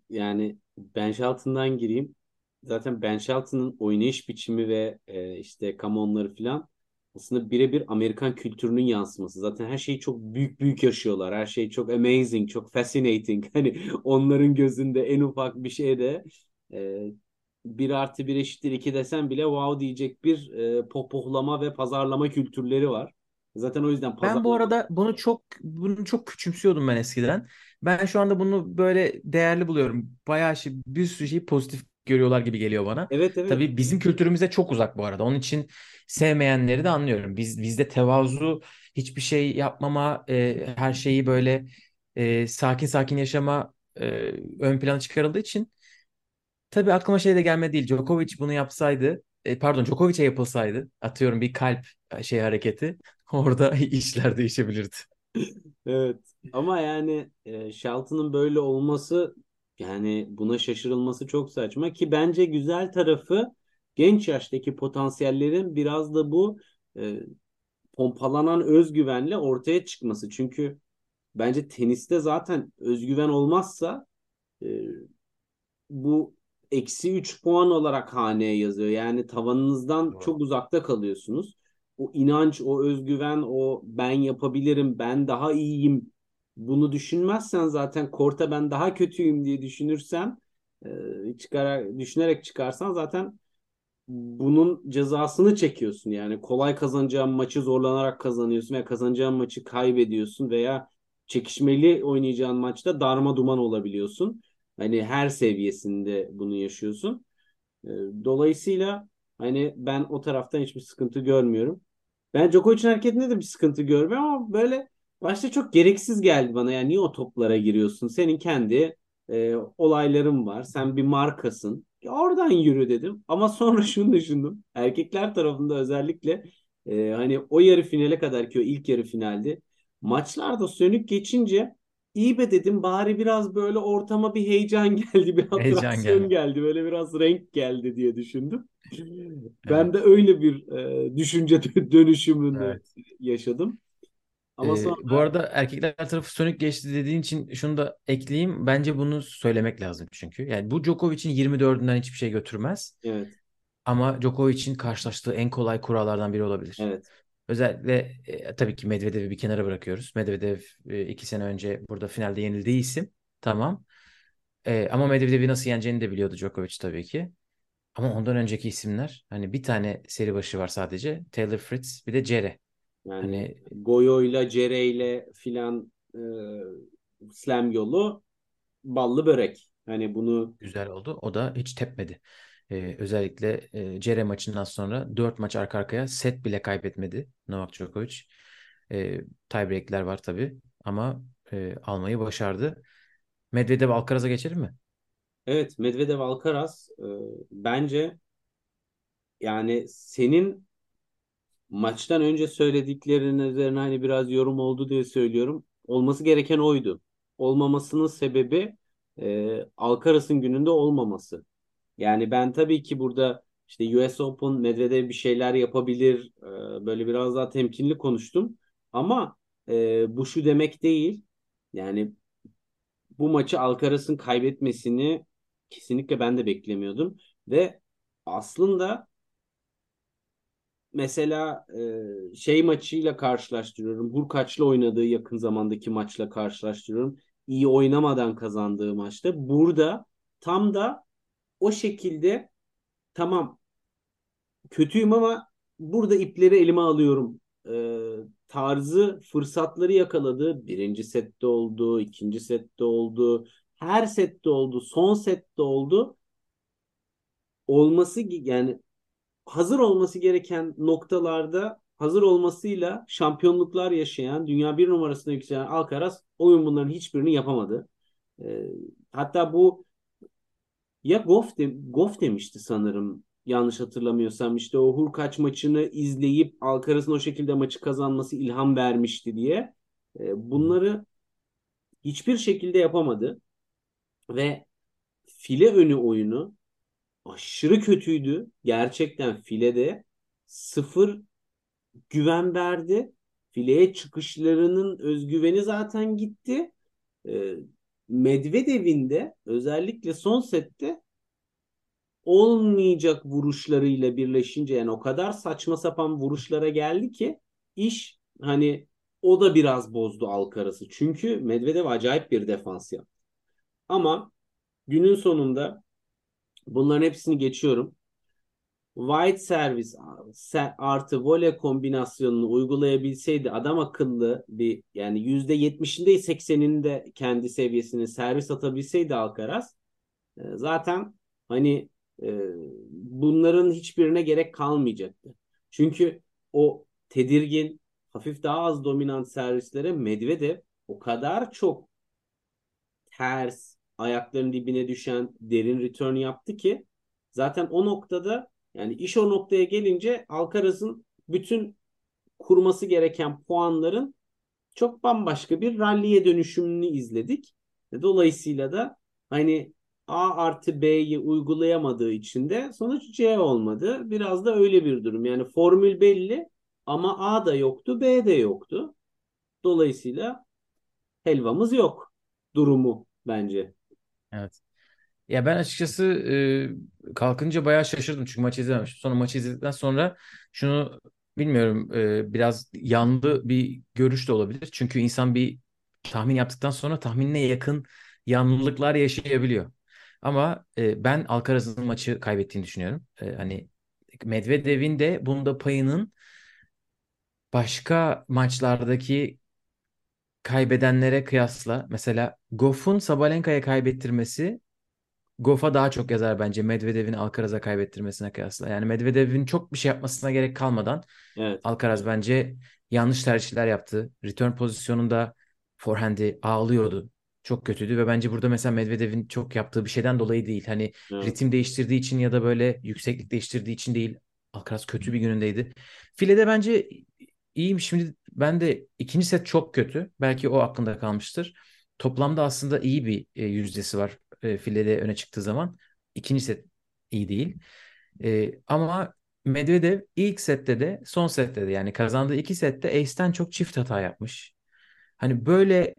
Yani Ben Shelton'dan gireyim. Zaten Ben Shelton'ın oynayış biçimi ve e, işte come on'ları falan aslında birebir Amerikan kültürünün yansıması. Zaten her şeyi çok büyük büyük yaşıyorlar. Her şey çok amazing, çok fascinating. <laughs> Hani onların gözünde en ufak bir şeyde e, 1 artı 1 eşittir 2 desen bile wow diyecek bir e, pohpohlama ve pazarlama kültürleri var. Zaten o yüzden Ben bu arada bunu çok bunu çok küçümsüyordum ben eskiden. Ben şu anda bunu böyle değerli buluyorum. Bayağı şey, bir sürü şeyi pozitif görüyorlar gibi geliyor bana. Evet evet. Tabii bizim kültürümüze çok uzak bu arada. Onun için sevmeyenleri de anlıyorum. Biz bizde tevazu, hiçbir şey yapmama, e, her şeyi böyle e, sakin sakin yaşama e, ön plana çıkarıldığı için tabii aklıma şey de gelmedi değil. Djokovic bunu yapsaydı, e, pardon Djokovic'e yapılsaydı, atıyorum bir kalp şey hareketi, <laughs> orada işler değişebilirdi. Evet. Ama yani e, Shelton'ın böyle olması yani buna şaşırılması çok saçma ki bence güzel tarafı genç yaştaki potansiyellerin biraz da bu e, pompalanan özgüvenle ortaya çıkması. Çünkü bence teniste zaten özgüven olmazsa e, bu eksi 3 puan olarak haneye yazıyor. Yani tavanınızdan Doğru. çok uzakta kalıyorsunuz. O inanç, o özgüven, o ben yapabilirim, ben daha iyiyim. Bunu düşünmezsen zaten korta ben daha kötüyüm diye düşünürsen e, çıkar, düşünerek çıkarsan zaten bunun cezasını çekiyorsun. Yani kolay kazanacağın maçı zorlanarak kazanıyorsun veya kazanacağın maçı kaybediyorsun veya çekişmeli oynayacağın maçta darma duman olabiliyorsun. Hani her seviyesinde bunu yaşıyorsun. Ee, Dolayısıyla hani ben o taraftan hiçbir sıkıntı görmüyorum. Ben Djokovic'in hareketinde de bir sıkıntı görmüyorum ama böyle başta çok gereksiz geldi bana. Yani niye o toplara giriyorsun? Senin kendi e, olayların var. Sen bir markasın. Ya oradan yürü dedim. Ama sonra <laughs> şunu düşündüm. Erkekler tarafında özellikle e, hani o yarı finale kadar ki o ilk yarı finaldi. Maçlarda sönük geçince iyi be dedim bari biraz böyle ortama bir heyecan <laughs> geldi, bir Heyecan geldi. geldi, böyle biraz renk geldi diye düşündüm. <laughs> Ben Evet. de öyle bir e, düşünce dönüşümünü Evet. yaşadım. Ama Ee, sonra bu arada erkekler tarafı sönük geçti dediğin için şunu da ekleyeyim. Bence bunu söylemek lazım çünkü. Yani bu Djokovic'in 24'ünden hiçbir şey götürmez. evet, Ama Djokovic'in karşılaştığı en kolay kurallardan biri olabilir. evet, Özellikle e, tabii ki Medvedev'i bir kenara bırakıyoruz. Medvedev e, iki sene önce burada finalde yenildiği isim. Tamam. E, ama Medvedev'i nasıl yeneceğini de biliyordu Djokovic tabii ki. Ama ondan önceki isimler hani bir tane seri başı var sadece. Taylor Fritz bir de Cere. Yani Hani Goyo'yla, Cere'yle filan e, slam yolu ballı börek. Hani bunu güzel oldu. O da hiç tepmedi. E, özellikle e, Cere maçından sonra 4 maç arka arkaya set bile kaybetmedi Novak Djokovic. E, tiebreak'ler var tabii ama e, almayı başardı. Medvedev Alcaraz'a geçelim mi? evet Medvedev Alcaraz e, bence yani senin maçtan önce söylediklerinin üzerine hani biraz yorum oldu diye söylüyorum. Olması gereken oydu. Olmamasının sebebi e, Alcaraz'ın gününde olmaması. Yani ben tabii ki burada işte US Open Medvedev bir şeyler yapabilir. e, böyle biraz daha temkinli konuştum. Ama e, bu şu demek değil. Yani bu maçı Alcaraz'ın kaybetmesini kesinlikle ben de beklemiyordum. Ve aslında mesela e, şey maçıyla karşılaştırıyorum. Hurkaç'la oynadığı yakın zamandaki maçla karşılaştırıyorum. İyi oynamadan kazandığı maçta. Burada tam da o şekilde tamam kötüyüm ama burada ipleri elime alıyorum e, tarzı fırsatları yakaladı. Birinci sette oldu, ikinci sette oldu, her sette oldu, son sette oldu. Olması yani hazır olması gereken noktalarda hazır olmasıyla şampiyonluklar yaşayan, dünya bir numarasına yükselen Alcaraz oyun bunların hiçbirini yapamadı. E, hatta bu ya Goff, de, Goff demişti sanırım yanlış hatırlamıyorsam işte o Hurkaç maçını izleyip Alcaraz'ın o şekilde maçı kazanması ilham vermişti diye. E, bunları hiçbir şekilde yapamadı ve file önü oyunu aşırı kötüydü. Gerçekten filede sıfır güven verdi. Fileye çıkışlarının özgüveni zaten gitti. E, Medvedev'in de özellikle son sette olmayacak vuruşlarıyla birleşince yani o kadar saçma sapan vuruşlara geldi ki iş hani o da biraz bozdu Alcaraz'ı. Çünkü Medvedev acayip bir defans yaptı. Ama günün sonunda bunların hepsini geçiyorum. Wide servis artı voley kombinasyonunu uygulayabilseydi adam akıllı bir yani %70'inde 80'inde kendi seviyesini servis atabilseydi Alcaraz zaten hani e, bunların hiçbirine gerek kalmayacaktı. Çünkü o tedirgin, hafif daha az dominant servislere Medvedev o kadar çok ters, ayaklarının dibine düşen derin return yaptı ki zaten o noktada yani iş o noktaya gelince Alcaraz'ın bütün kurması gereken puanların çok bambaşka bir ralliye dönüşümünü izledik. Dolayısıyla da hani A artı B'yi uygulayamadığı için de sonuç C olmadı. Biraz da öyle bir durum. Yani formül belli ama A da yoktu, B de yoktu. Dolayısıyla helvamız yok durumu bence. Evet. Ya ben açıkçası e, kalkınca bayağı şaşırdım çünkü maçı izlememiştim. Sonra maçı izledikten sonra şunu bilmiyorum e, biraz yanlı bir görüş de olabilir. Çünkü insan bir tahmin yaptıktan sonra tahminine yakın yanlılıklar yaşayabiliyor. Ama e, ben Alcaraz'ın maçı kaybettiğini düşünüyorum. E, hani Medvedev'in de bunda payının başka maçlardaki kaybedenlere kıyasla mesela Goff'un Sabalenka'ya kaybettirmesi Goff'a daha çok yazar bence Medvedev'in Alcaraz'a kaybettirmesine kıyasla. Yani Medvedev'in çok bir şey yapmasına gerek kalmadan Evet. Alcaraz bence yanlış tercihler yaptı. Return pozisyonunda forehand'i ağlıyordu. Çok kötüydü ve bence burada mesela Medvedev'in çok yaptığı bir şeyden dolayı değil. Hani Evet. ritim değiştirdiği için ya da böyle yükseklik değiştirdiği için değil. Alcaraz kötü bir günündeydi. Filede bence iyiyim. Şimdi ben de ikinci set çok kötü. Belki o aklında kalmıştır. Toplamda aslında iyi bir e, yüzdesi var e, filede öne çıktığı zaman. İkinci set iyi değil. E, ama Medvedev ilk sette de son sette de yani kazandığı iki sette Ace'ten çok çift hata yapmış. Hani böyle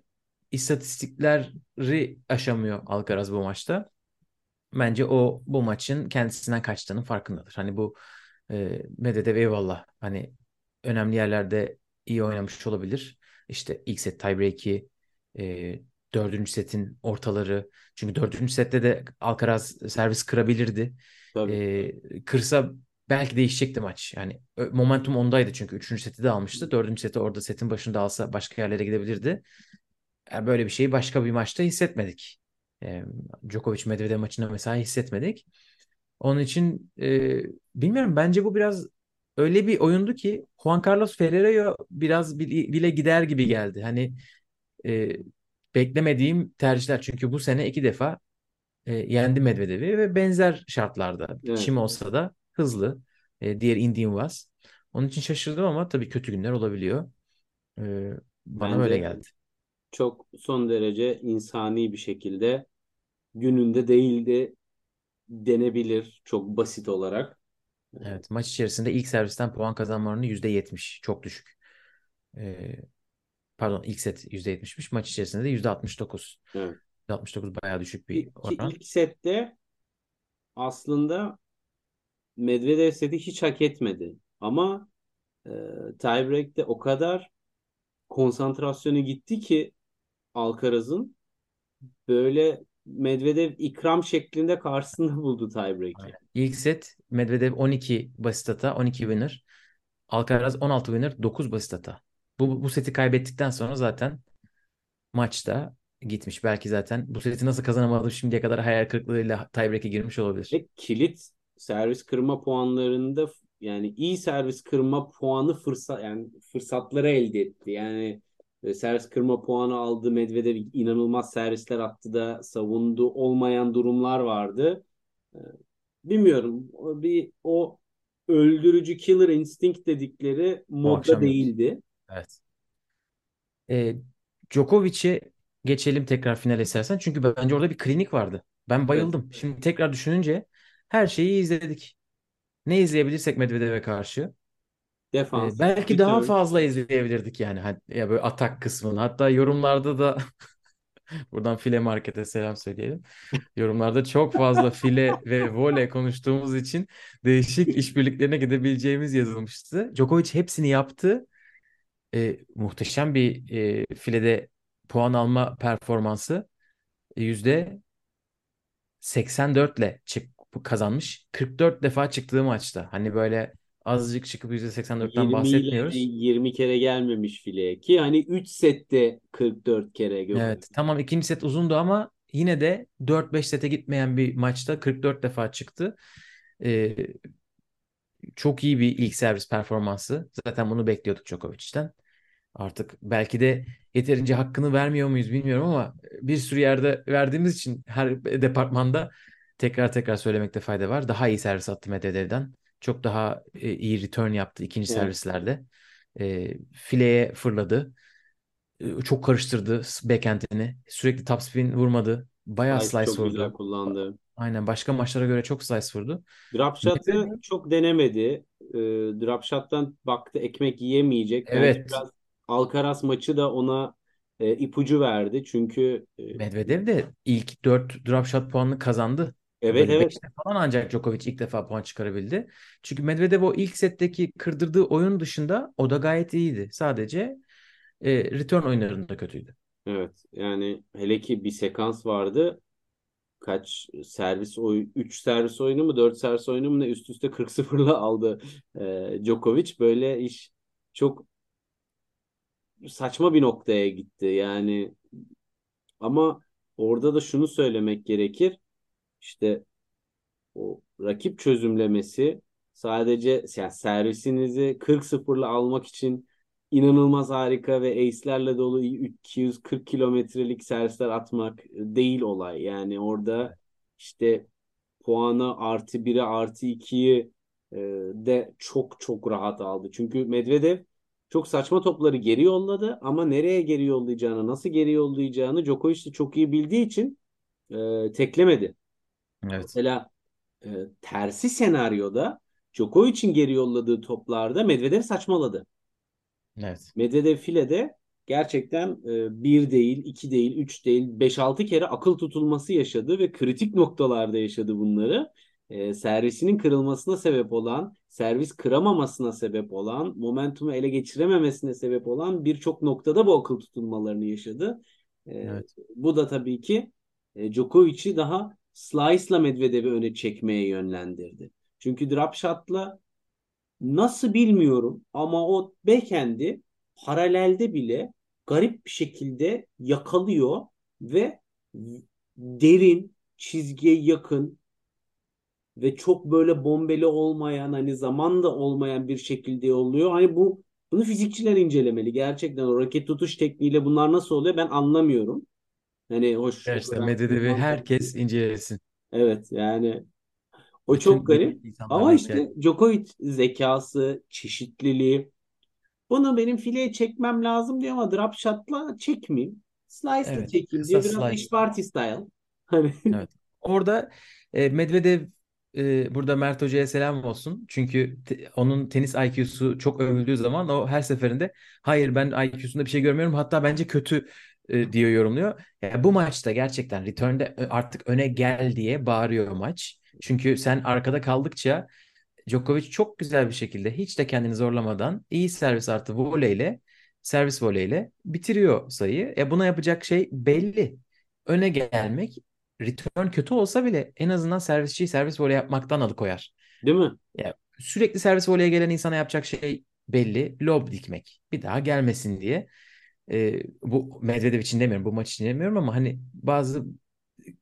istatistikleri aşamıyor Alcaraz bu maçta. Bence o bu maçın kendisinden kaçtığının farkındadır. Hani bu e, Medvedev eyvallah hani önemli yerlerde iyi oynamış olabilir. İşte ilk set tiebreak'i, e, dördüncü setin ortaları. Çünkü dördüncü sette de Alcaraz servis kırabilirdi. Tabii. E, kırsa belki değişecekti maç. Yani momentum ondaydı çünkü üçüncü seti de almıştı. Dördüncü seti orada setin başında alsa başka yerlere gidebilirdi. Yani böyle bir şeyi başka bir maçta hissetmedik. E, Djokovic Medvedev maçında mesela hissetmedik. Onun için e, bilmiyorum bence bu biraz öyle bir oyundu ki Juan Carlos Ferreira biraz bile, gider gibi geldi. Hani e, beklemediğim tercihler çünkü bu sene iki defa e, yendi Medvedev'i ve benzer şartlarda. Evet. Çim olsa da hızlı. E, diğer Indian was. Onun için şaşırdım ama tabii kötü günler olabiliyor. E, bana Bence böyle geldi. çok son derece insani bir şekilde gününde değildi denebilir çok basit olarak. Evet, maç içerisinde ilk servisten puan kazanma oranı %70. Çok düşük. E, pardon ilk set %70'miş. Maç içerisinde de %69. Evet. %69 bayağı düşük bir oran. ilk sette aslında Medvedev seti hiç hak etmedi. Ama e, tiebreak'te o kadar konsantrasyonu gitti ki Alcaraz'ın böyle Medvedev ikram şeklinde karşısında <laughs> buldu tiebreak'i. İlk set Medvedev 12 basit hata, 12 winner. Alcaraz 16 winner, 9 basit hata. Bu, bu seti kaybettikten sonra zaten maçta gitmiş. Belki zaten bu seti nasıl kazanamadım şimdiye kadar hayal kırıklığıyla tiebreak'e girmiş olabilir. Ve kilit servis kırma puanlarında yani iyi servis kırma puanı fırsat yani fırsatları elde etti. Yani servis kırma puanı aldı Medvedev inanılmaz servisler attı da savundu olmayan durumlar vardı. E, Bilmiyorum. Bir o öldürücü killer instinct dedikleri modda değildi. Evet. Ee, Djokovic'e geçelim tekrar finale istersen. Çünkü bence orada bir klinik vardı. Ben bayıldım. Şimdi tekrar düşününce her şeyi izledik. Ne izleyebilirsek Medvedev'e karşı. Ee, Defans, belki daha return. fazla izleyebilirdik yani. Hani ya böyle atak kısmını. Hatta yorumlarda da <laughs> buradan file markete selam söyleyelim. Yorumlarda çok fazla file ve voley konuştuğumuz için değişik işbirliklerine gidebileceğimiz yazılmıştı. Djokovic hepsini yaptı. Ee, muhteşem bir e, filede puan alma performansı. E, Yüzde 84 ile çık kazanmış. 44 defa çıktığı maçta. Hani böyle azıcık çıkıp %84'ten 20 ile bahsetmiyoruz. 20 kere gelmemiş fileye ki hani 3 sette 44 kere Djokovic. Evet, tamam ikinci set uzundu ama yine de 4-5 sete gitmeyen bir maçta 44 defa çıktı. Ee, çok iyi bir ilk servis performansı. Zaten bunu bekliyorduk Djokovic'ten. Artık belki de yeterince hakkını vermiyor muyuz bilmiyorum ama bir sürü yerde verdiğimiz için her departmanda tekrar tekrar söylemekte fayda var. Daha iyi servis attı Medvedev'den. Çok daha e, iyi return yaptı ikinci Evet. servislerde. E, fileye fırladı. E, çok karıştırdı backhand'ini. Sürekli topspin vurmadı. Bayağı Slice slice çok güzel vurdu. kullandı. Aynen başka maçlara göre çok slice vurdu. Drop shot'ı çok denemedi. Ee, drop shot'tan baktı ekmek yiyemeyecek. Evet. biraz Alcaraz maçı da ona e, ipucu verdi. Çünkü e, Medvedev de ilk 4 drop shot puanını kazandı. Evet Böyle evet 5'te falan ancak Djokovic ilk defa puan çıkarabildi. Çünkü Medvedev o ilk setteki kırdırdığı oyun dışında o da gayet iyiydi. Sadece e, return oyunlarında kötüydü. evet yani hele ki bir sekans vardı. Kaç servis oy 3 servis oyunu mu 4 servis oyunu mu ne üst üste 40-0'la aldı e, Djokovic. Böyle iş çok saçma bir noktaya gitti. Yani ama orada da şunu söylemek gerekir. İşte o rakip çözümlemesi sadece yani servisinizi 40-0'la almak için inanılmaz harika ve ace'lerle dolu 240 kilometrelik servisler atmak değil olay. Yani orada işte puanı artı 1'e artı 2'yi e, de çok çok rahat aldı. Çünkü Medvedev çok saçma topları geri yolladı ama nereye geri yollayacağını, nasıl geri yollayacağını Djokovic de çok iyi bildiği için e, teklemedi. Evet. Mesela e, tersi senaryoda Djokovic'in geri yolladığı toplarda Medvedev saçmaladı. Evet. Medvedev filede gerçekten e, bir değil, iki değil, üç değil, beş altı kere akıl tutulması yaşadı ve kritik noktalarda yaşadı bunları. E, servisinin kırılmasına sebep olan, servis kıramamasına sebep olan, momentumu ele geçirememesine sebep olan birçok noktada bu akıl tutulmalarını yaşadı. E, Evet. Bu da tabii ki e, Djokovic'i daha slice'la Medvedev'i öne çekmeye yönlendirdi. Çünkü drop shot'la nasıl bilmiyorum ama o backhand'i paralelde bile garip bir şekilde yakalıyor ve derin, çizgiye yakın ve çok böyle bombeli olmayan hani zaman da olmayan bir şekilde yolluyor. Hani bu bunu fizikçiler incelemeli. Gerçekten o raket tutuş tekniğiyle bunlar nasıl oluyor ben anlamıyorum. Hani hoş. Ya işte Medvedev'i herkes incelesin. Evet yani o Bütün çok garip. Ama işte Djokovic zekası, çeşitliliği. Bunu benim fileye çekmem lazım diyor ama drop shot'la çekmeyeyim. Slice'la Evet, çekeyim kısa diyor. Biraz slice. iş party style. <laughs> Hani Evet. Orada e, Medvedev e, burada Mert Hoca'ya selam olsun. Çünkü te- onun tenis IQ'su çok övüldüğü zaman o her seferinde hayır ben IQ'sunda bir şey görmüyorum hatta bence kötü e, diyor yorumluyor. Ya bu maçta gerçekten return'de ö- artık öne gel diye bağırıyor maç. Çünkü sen arkada kaldıkça Djokovic çok güzel bir şekilde hiç de kendini zorlamadan iyi servis artı voleyle servis voleyle bitiriyor sayıyı. E buna yapacak şey belli. Öne gelmek return kötü olsa bile en azından servisçiyi servis voley yapmaktan alıkoyar. değil mi? Sürekli servis voleye gelen insana yapacak şey belli. Lob dikmek. Bir daha gelmesin diye. E, bu Medvedev için demiyorum, bu maç için demiyorum ama hani bazı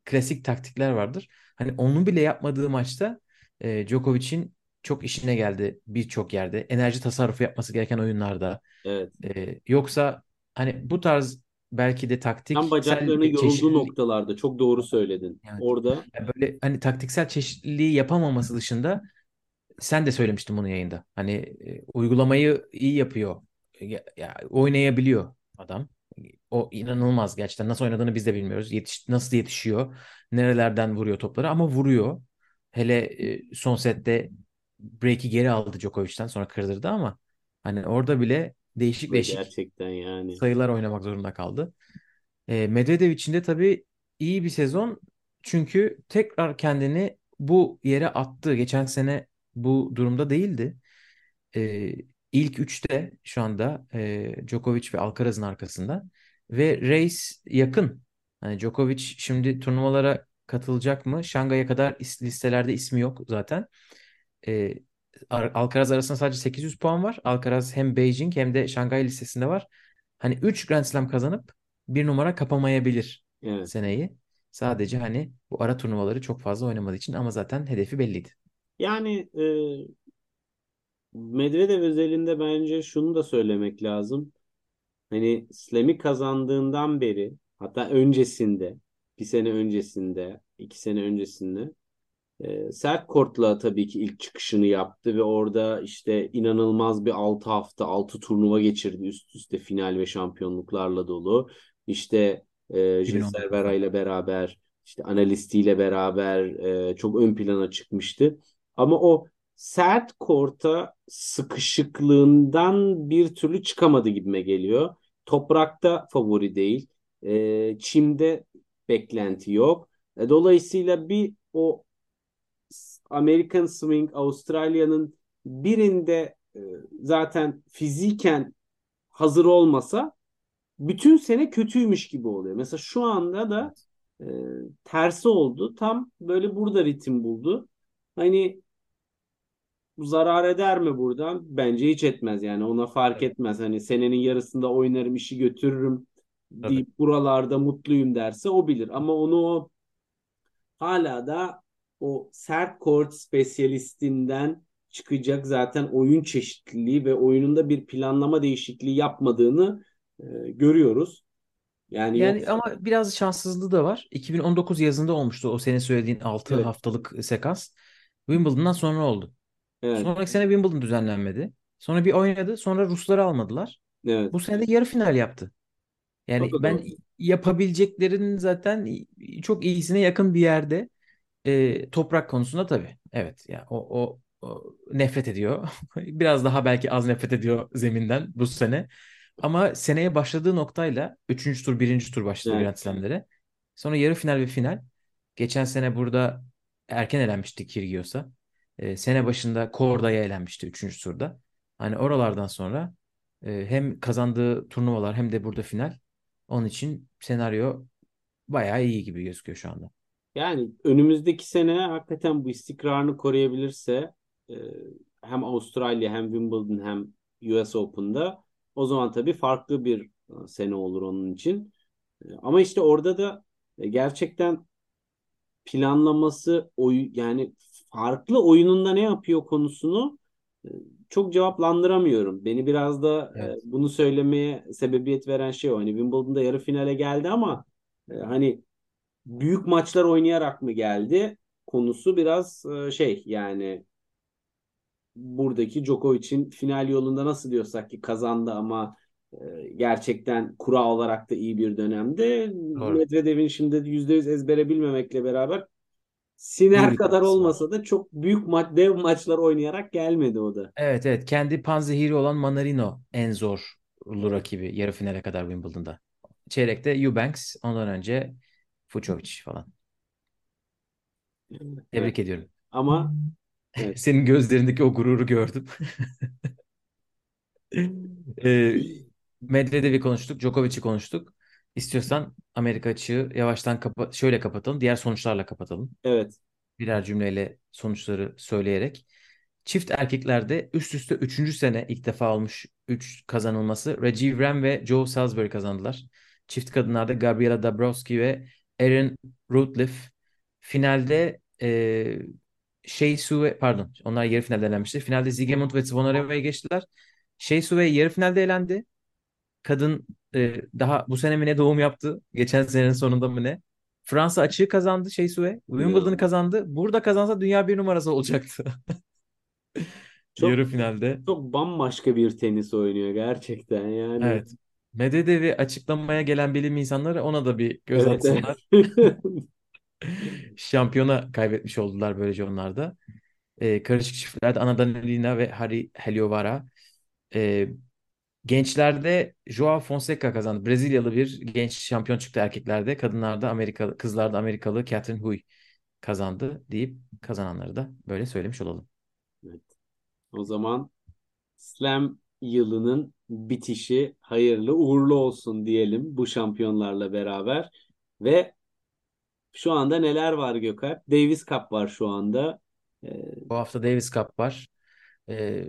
klasik taktikler vardır. Hani onu bile yapmadığı maçta e, Djokovic'in çok işine geldi birçok yerde. Enerji tasarrufu yapması gereken oyunlarda. Evet. E, yoksa hani bu tarz belki de Tam taktiksel bacaklarının yorulduğu noktalarda çok doğru söyledin. Evet. Orada yani böyle hani taktiksel çeşitliliği yapamaması dışında sen de söylemiştin bunu yayında. Hani e, uygulamayı iyi yapıyor. Ya, ya, oynayabiliyor adam. O inanılmaz gerçekten. Nasıl oynadığını biz de bilmiyoruz. Yetiş, nasıl yetişiyor? Nerelerden vuruyor topları ama vuruyor. Hele e, son sette break'i geri aldı Djokovic'ten sonra kırdırdı ama hani orada bile değişik değişik gerçekten yani. sayılar oynamak zorunda kaldı. E, Medvedev için de tabii iyi bir sezon. Çünkü tekrar kendini bu yere attı. Geçen sene bu durumda değildi. E, ilk üçte şu anda e, Djokovic ve Alcaraz'ın arkasında. Ve Reis yakın. Hani Djokovic şimdi turnuvalara katılacak mı? Şangay'a kadar is- listelerde ismi yok zaten. E, Ar- Alcaraz arasında sadece 800 puan var. Alcaraz hem Beijing hem de Şangay listesinde var. Hani 3 Grand Slam kazanıp bir numara kapamayabilir Evet. seneyi. Sadece hani bu ara turnuvaları çok fazla oynamadığı için ama zaten hedefi belliydi. Yani e, Medvedev özelinde bence şunu da söylemek lazım. Hani Slam'i kazandığından beri hatta öncesinde bir sene öncesinde iki sene öncesinde e, sert kortla tabii ki ilk çıkışını yaptı ve orada işte inanılmaz bir 6 hafta 6 turnuva geçirdi üst üste final ve şampiyonluklarla dolu. İşte e, 2019'da. Servera ile beraber işte analistiyle beraber e, çok ön plana çıkmıştı. Ama o sert korta sıkışıklığından bir türlü çıkamadı gibime geliyor. toprakta favori değil. E, çimde beklenti yok. E, dolayısıyla bir o American Swing, Avustralya'nın birinde e, zaten fiziken hazır olmasa bütün sene kötüymüş gibi oluyor. Mesela şu anda da e, tersi oldu. Tam böyle burada ritim buldu. Hani zarar eder mi buradan? Bence hiç etmez yani ona fark Evet. etmez. Hani senenin yarısında oynarım, işi götürürüm Tabii. deyip buralarda mutluyum derse o bilir. Ama onu o hala da o sert kort spesyalistinden çıkacak zaten oyun çeşitliliği ve oyununda bir planlama değişikliği yapmadığını e, görüyoruz. Yani Yani yoksa ama biraz şanssızlığı da var. 2019 yazında olmuştu o senin söylediğin 6 evet, haftalık sekans. Wimbledon'dan sonra oldu. Evet, Sonraki sene Wimbledon düzenlenmedi. Sonra bir oynadı. Sonra Rusları almadılar. evet. Bu sene de yarı final yaptı. Yani da ben doğru. yapabileceklerinin zaten çok iyisine yakın bir yerde. E, toprak konusunda tabii. Evet. Ya o, o, o nefret ediyor. <laughs> Biraz daha belki az nefret ediyor zeminden bu sene. Ama seneye başladığı noktayla 3. tur, 1. tur başladı Evet. Grand Slam'lere. Sonra yarı final ve final. Geçen sene burada erken elenmişti Kyrgios'a. E, sene başında Korda'ya elenmişti 3. turda. Hani oralardan sonra e, hem kazandığı turnuvalar hem de burada final. Onun için senaryo bayağı iyi gibi gözüküyor şu anda. Yani önümüzdeki sene hakikaten bu istikrarını koruyabilirse e, hem Avustralya hem Wimbledon hem US Open'da o zaman tabii farklı bir sene olur onun için. Ama işte orada da gerçekten planlaması oy yani farklı oyununda ne yapıyor konusunu e, çok cevaplandıramıyorum. Beni biraz da e, Evet. bunu söylemeye sebebiyet veren şey o. Hani Wimbledon'da yarı finale geldi ama e, hani büyük maçlar oynayarak mı geldi konusu biraz şey yani buradaki Djokovic'in final yolunda nasıl diyorsak ki kazandı ama gerçekten kura olarak da iyi bir dönemde. Medvedev'in şimdi %100 ezbere bilmemekle beraber Sinner bir kadar olmasa da çok büyük maç, dev maçlar oynayarak gelmedi o da. Evet evet. Kendi panzehiri olan Manarino en zorlu rakibi yarı finale kadar Wimbledon'da. Çeyrekte Eubanks, ondan önce Fucsovics falan. Evet. Tebrik ediyorum. Ama <laughs> evet. Senin gözlerindeki o gururu gördüm. <laughs> Ee, <laughs> Medvedev'i konuştuk, Djokovic'i konuştuk. İstiyorsan Amerika açığı yavaştan kapa şöyle kapatalım. Diğer sonuçlarla kapatalım. Evet. Birer cümleyle sonuçları söyleyerek. Çift erkeklerde üst üste 3. sene ilk defa olmuş 3 kazanılması. Rajiv Ram ve Joe Salisbury kazandılar. Çift kadınlarda Gabriela Dabrowski ve Erin Routliffe. Finalde e, Shea Su ve pardon onlar yarı finalde elenmişti. Finalde Siegemund ve Zvonareva'ya geçtiler. Shea Su ve yarı finalde elendi. Kadın e, daha bu sene mi ne doğum yaptı? Geçen senenin sonunda mı ne? Fransa açığı kazandı Shea Su ve Wimbledon'ı kazandı. Burada kazansa dünya bir numarası olacaktı. <laughs> Çok Yarı finalde. çok bambaşka bir tenis oynuyor gerçekten yani. Evet. Medvedev'i açıklamaya gelen bilim insanları ona da bir göz Evet, evet. atsınlar. <laughs> Şampiyona kaybetmiş oldular böylece onlar da. Ee, karışık çiftlerde Ana Danilina ve Harry Heliovara. Ee, gençlerde Joao Fonseca kazandı. Brezilyalı bir genç şampiyon çıktı erkeklerde. Kadınlarda Amerikalı, kızlarda Amerikalı Catherine Huy kazandı deyip kazananları da böyle söylemiş olalım. Evet. O zaman Slam yılının bitişi hayırlı uğurlu olsun diyelim bu şampiyonlarla beraber. Ve şu anda neler var Gökalp? Davis Cup var şu anda. Ee, Bu hafta Davis Cup var. Ee,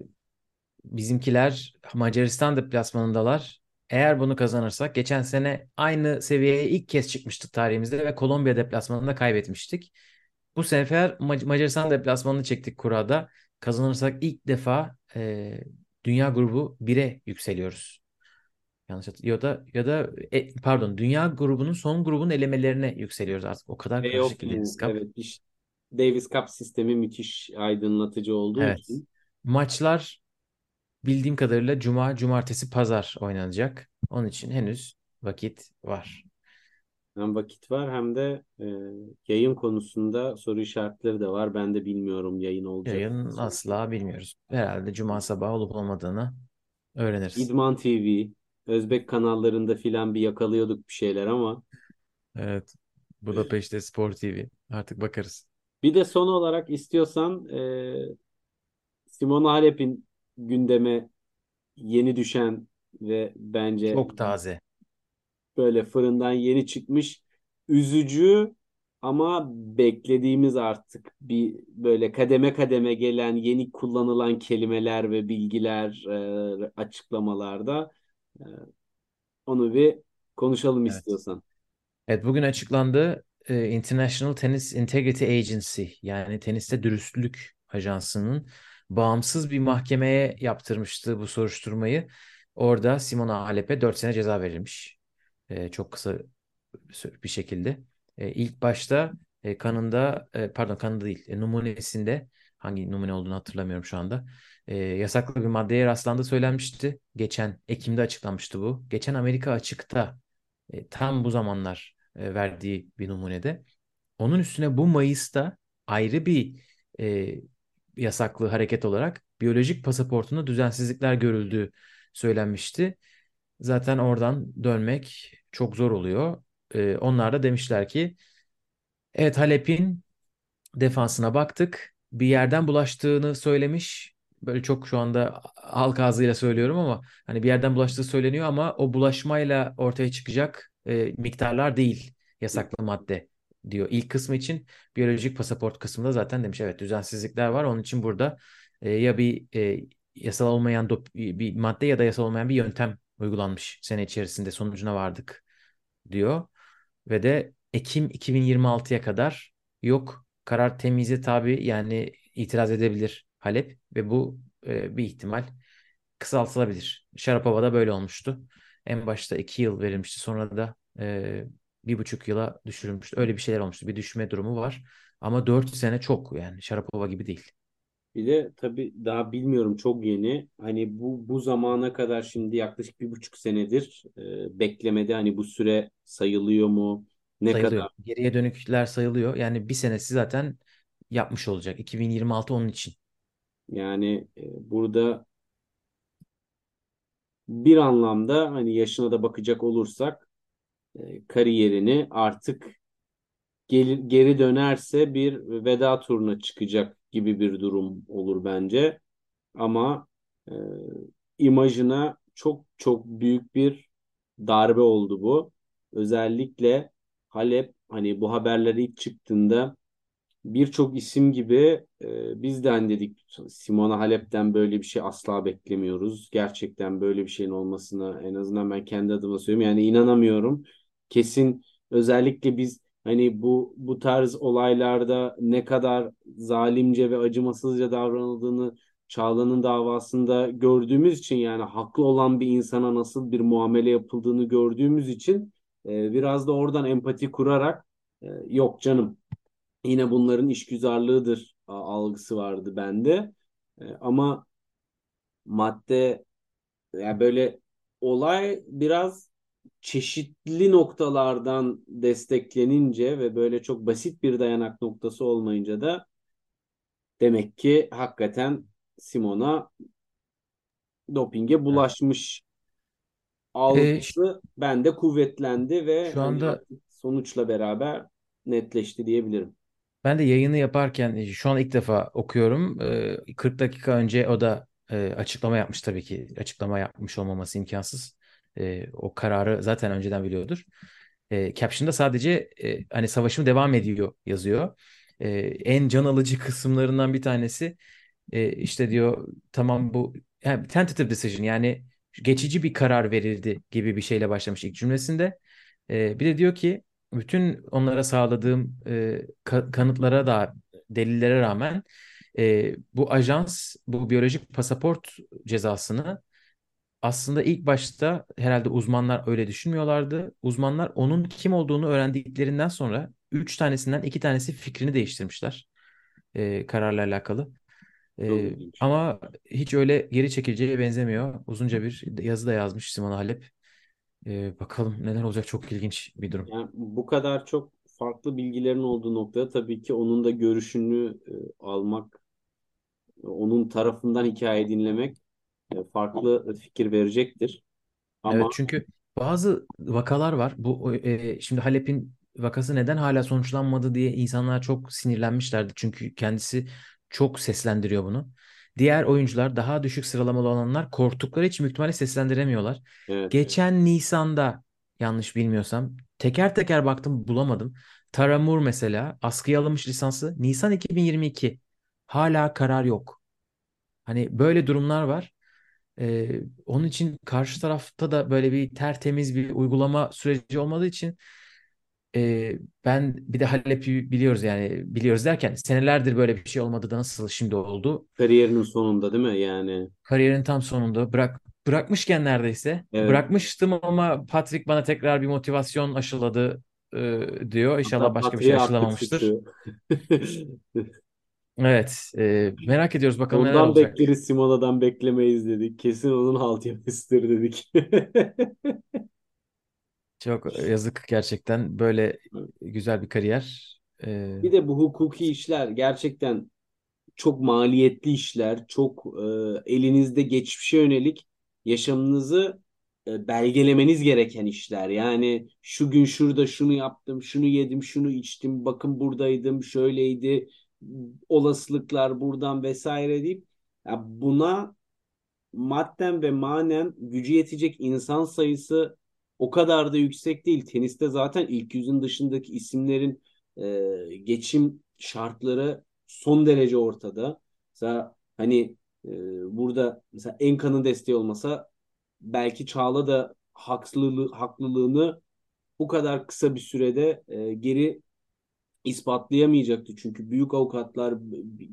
bizimkiler Macaristan deplasmanındalar. Eğer bunu kazanırsak geçen sene aynı seviyeye ilk kez çıkmıştık tarihimizde ve Kolombiya deplasmanında kaybetmiştik. Bu sefer Mac- Macaristan deplasmanını çektik kurada. Kazanırsak ilk defa e, Dünya Grubu 1'e yükseliyoruz. Yanlış ya da ya da e, pardon Dünya grubunun son grubun elemelerine yükseliyoruz artık. O kadar Playoff karışık ki? Davis Cup. Evet. iş- Davis Cup sistemi müthiş aydınlatıcı olduğu Evet. için. Maçlar bildiğim kadarıyla Cuma, Cumartesi, Pazar oynanacak. Onun için henüz vakit var. Hem vakit var hem de e, yayın konusunda soru işaretleri de var. Ben de bilmiyorum yayın olacak. Yayın asla bilmiyoruz. Herhalde Cuma sabahı olup olmadığını öğreniriz. İdman TV. Özbek kanallarında filan bir yakalıyorduk bir şeyler ama. Evet. Budapeşte Spor TV. Artık bakarız. Bir de son olarak istiyorsan e, Simona Halep'in gündeme yeni düşen ve bence Çok taze. böyle fırından yeni çıkmış üzücü ama beklediğimiz artık bir böyle kademe kademe gelen yeni kullanılan kelimeler ve bilgiler e, açıklamalarda e, onu bir konuşalım Evet. istiyorsan. Evet bugün açıklandı. Ee, International Tennis Integrity Agency yani teniste dürüstlük ajansının bağımsız bir mahkemeye yaptırmıştı bu soruşturmayı. Orada Simona Halep'e 4 sene ceza verilmiş. Ee, çok kısa bir şekilde. Ee, ilk başta e, kanında e, pardon kanında değil e, numunesinde hangi numune olduğunu hatırlamıyorum şu anda. E, yasaklı bir maddeye rastlandığı söylenmişti. Geçen Ekim'de açıklanmıştı bu. Geçen Amerika açıkta e, tam bu zamanlar e, verdiği bir numunede. Onun üstüne bu Mayıs'ta ayrı bir e, yasaklı hareket olarak biyolojik pasaportunda düzensizlikler görüldüğü söylenmişti. Zaten oradan dönmek çok zor oluyor. E, onlar da demişler ki evet Halep'in defansına baktık. Bir yerden bulaştığını söylemiş. Böyle çok şu anda halk ağzıyla söylüyorum ama hani bir yerden bulaştığı söyleniyor ama o bulaşmayla ortaya çıkacak e, miktarlar değil yasaklı madde diyor. İlk kısmı için biyolojik pasaport kısmında zaten demiş evet düzensizlikler var. Onun için burada e, ya bir e, yasal olmayan bir madde ya da yasal olmayan bir yöntem uygulanmış sene içerisinde sonucuna vardık diyor. Ve de Ekim 2026'ya kadar yok karar temize tabi yani itiraz edebilir Halep ve bu e, bir ihtimal kısaltılabilir. Şarapova'da böyle olmuştu. En başta iki yıl verilmişti sonra da e, bir buçuk yıla düşürülmüştü. Öyle bir şeyler olmuştu. Bir düşme durumu var. Ama dört sene çok yani Şarapova gibi değil. Bir de tabii daha bilmiyorum çok yeni. Hani bu bu zamana kadar şimdi yaklaşık bir buçuk senedir e, beklemede hani bu süre sayılıyor mu? Ne Sayılıyor. kadar? Geriye dönükler sayılıyor. Yani bir senesi zaten yapmış olacak. 2026 onun için. Yani e, burada bir anlamda hani yaşına da bakacak olursak e, kariyerini artık gelir, geri dönerse bir veda turuna çıkacak gibi bir durum olur bence. Ama e, imajına çok çok büyük bir darbe oldu bu. Özellikle Halep hani bu haberler ilk çıktığında birçok isim gibi e, biz de hani dedik Simona Halep'ten böyle bir şey asla beklemiyoruz. Gerçekten böyle bir şeyin olmasına en azından ben kendi adıma söylüyorum. Yani inanamıyorum. Kesin özellikle biz hani bu bu tarz olaylarda ne kadar zalimce ve acımasızca davranıldığını Çağla'nın davasında gördüğümüz için yani haklı olan bir insana nasıl bir muamele yapıldığını gördüğümüz için e, biraz da oradan empati kurarak e, yok canım yine bunların işgüzarlığıdır algısı vardı bende. E, ama madde yani böyle olay biraz çeşitli noktalardan desteklenince ve böyle çok basit bir dayanak noktası olmayınca da demek ki hakikaten Simona dopinge bulaşmış Ee, algısı bende kuvvetlendi ve şu hani anda sonuçla beraber netleşti diyebilirim. Ben de yayını yaparken e, şu an ilk defa okuyorum. Ee, 40 dakika önce o da e, açıklama yapmış tabii ki. Açıklama yapmış olmaması imkansız. E, o kararı zaten önceden biliyordur. E, caption'da sadece e, hani savaşım devam ediyor yazıyor. E, en can alıcı <laughs> kısımlarından bir tanesi e, işte diyor tamam bu yani tentative decision yani geçici bir karar verildi gibi bir şeyle başlamış ilk cümlesinde. E, bir de diyor ki bütün onlara sağladığım e, ka- kanıtlara da delillere rağmen e, bu ajans bu biyolojik pasaport cezasını aslında ilk başta herhalde uzmanlar öyle düşünmüyorlardı. Uzmanlar onun kim olduğunu öğrendiklerinden sonra üç tanesinden iki tanesi fikrini değiştirmişler e, kararla alakalı. E, ama hiç öyle geri çekileceğe benzemiyor. Uzunca bir yazı da yazmış Simona Halep. E, bakalım neler olacak çok ilginç bir durum. Yani bu kadar çok farklı bilgilerin olduğu noktada tabii ki onun da görüşünü e, almak, onun tarafından hikaye dinlemek farklı fikir verecektir. Ama Evet çünkü bazı vakalar var. Bu e, şimdi Halep'in vakası neden hala sonuçlanmadı diye insanlar çok sinirlenmişlerdi. Çünkü kendisi çok seslendiriyor bunu. Diğer oyuncular daha düşük sıralamalı olanlar korktukları için büyük ihtimalle seslendiremiyorlar. evet, evet. Geçen Nisan'da yanlış bilmiyorsam teker teker baktım bulamadım. Tara Moore mesela askıya alınmış lisansı Nisan 2022. Hala karar yok. Hani böyle durumlar var. Ee, onun için karşı tarafta da böyle bir tertemiz bir uygulama süreci olmadığı için e, ben bir de Halep'i biliyoruz yani biliyoruz derken senelerdir böyle bir şey olmadı da nasıl şimdi oldu? Kariyerinin sonunda değil mi yani? Kariyerin tam sonunda bırak bırakmışken neredeyse Evet. bırakmıştım ama Patrick bana tekrar bir motivasyon aşıladı e, diyor. İnşallah Hatta başka bir şey aşılamamıştır. <laughs> Evet, e, merak ediyoruz bakalım neler Ondan olacak. bekleriz Simona'dan beklemeyiz dedik. Kesin onun altyapısıdır dedik. <laughs> Çok yazık gerçekten böyle güzel bir kariyer. E, Bir de bu hukuki işler gerçekten çok maliyetli işler, çok e, elinizde geçmişe yönelik yaşamınızı e, belgelemeniz gereken işler. Yani şu gün şurada şunu yaptım, şunu yedim, şunu içtim, bakın buradaydım, şöyleydi, olasılıklar buradan vesaire deyip ya buna madden ve manen gücü yetecek insan sayısı o kadar da yüksek değil. Teniste zaten ilk yüzün dışındaki isimlerin e, geçim şartları son derece ortada. Mesela hani e, burada mesela Enka'nın desteği olmasa belki Çağla da haksızlığı, haklılığını bu kadar kısa bir sürede e, geri ispatlayamayacaktı. Çünkü büyük avukatlar,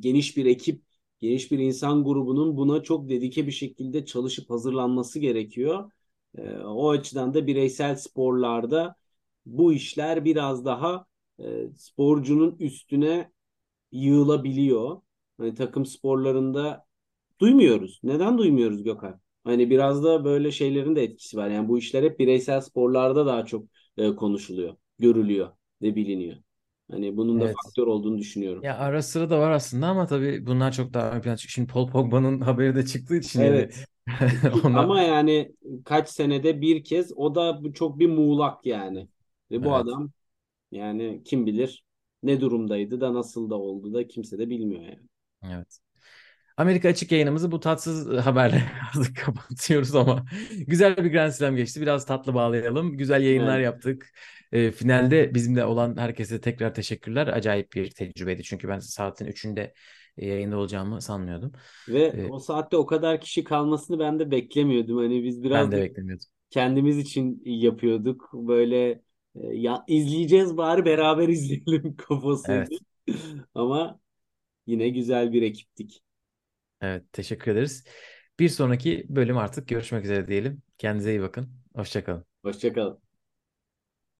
geniş bir ekip, geniş bir insan grubunun buna çok dedike bir şekilde çalışıp hazırlanması gerekiyor. E, o açıdan da bireysel sporlarda bu işler biraz daha e, sporcunun üstüne yığılabiliyor. Hani takım sporlarında duymuyoruz. Neden duymuyoruz Gökhan? Hani biraz da böyle şeylerin de etkisi var. Yani bu işler hep bireysel sporlarda daha çok e, konuşuluyor, görülüyor ve biliniyor. Hani bunun da Evet. faktör olduğunu düşünüyorum. Ya ara sıra da var aslında ama tabii bunlar çok daha ön plana çıkıyor. Şimdi Paul Pogba'nın <laughs> haberi de çıktığı için yani Evet. <laughs> ona Ama yani kaç senede bir kez o da bu çok bir muğlak yani. Ve bu Evet. adam yani kim bilir ne durumdaydı da nasıl da oldu da kimse de bilmiyor yani. Evet. Amerika açık yayınımızı bu tatsız haberle artık <laughs> kapatıyoruz ama güzel bir Grand Slam geçti. Biraz tatlı bağlayalım. Güzel yayınlar Evet. yaptık. E, finalde bizimle olan herkese tekrar teşekkürler. Acayip bir tecrübeydi çünkü ben saatin 3'ünde yayında olacağımı sanmıyordum. Ve E, o saatte o kadar kişi kalmasını ben de beklemiyordum. Hani biz ben biraz de da beklemiyordum. kendimiz için yapıyorduk. Böyle ya izleyeceğiz bari beraber <laughs> izleyelim kafasıydı. Evet. Ama yine güzel bir ekiptik. Evet, teşekkür ederiz. Bir sonraki bölüm artık görüşmek üzere diyelim. Kendinize iyi bakın. Hoşça kalın. Hoşça kalın.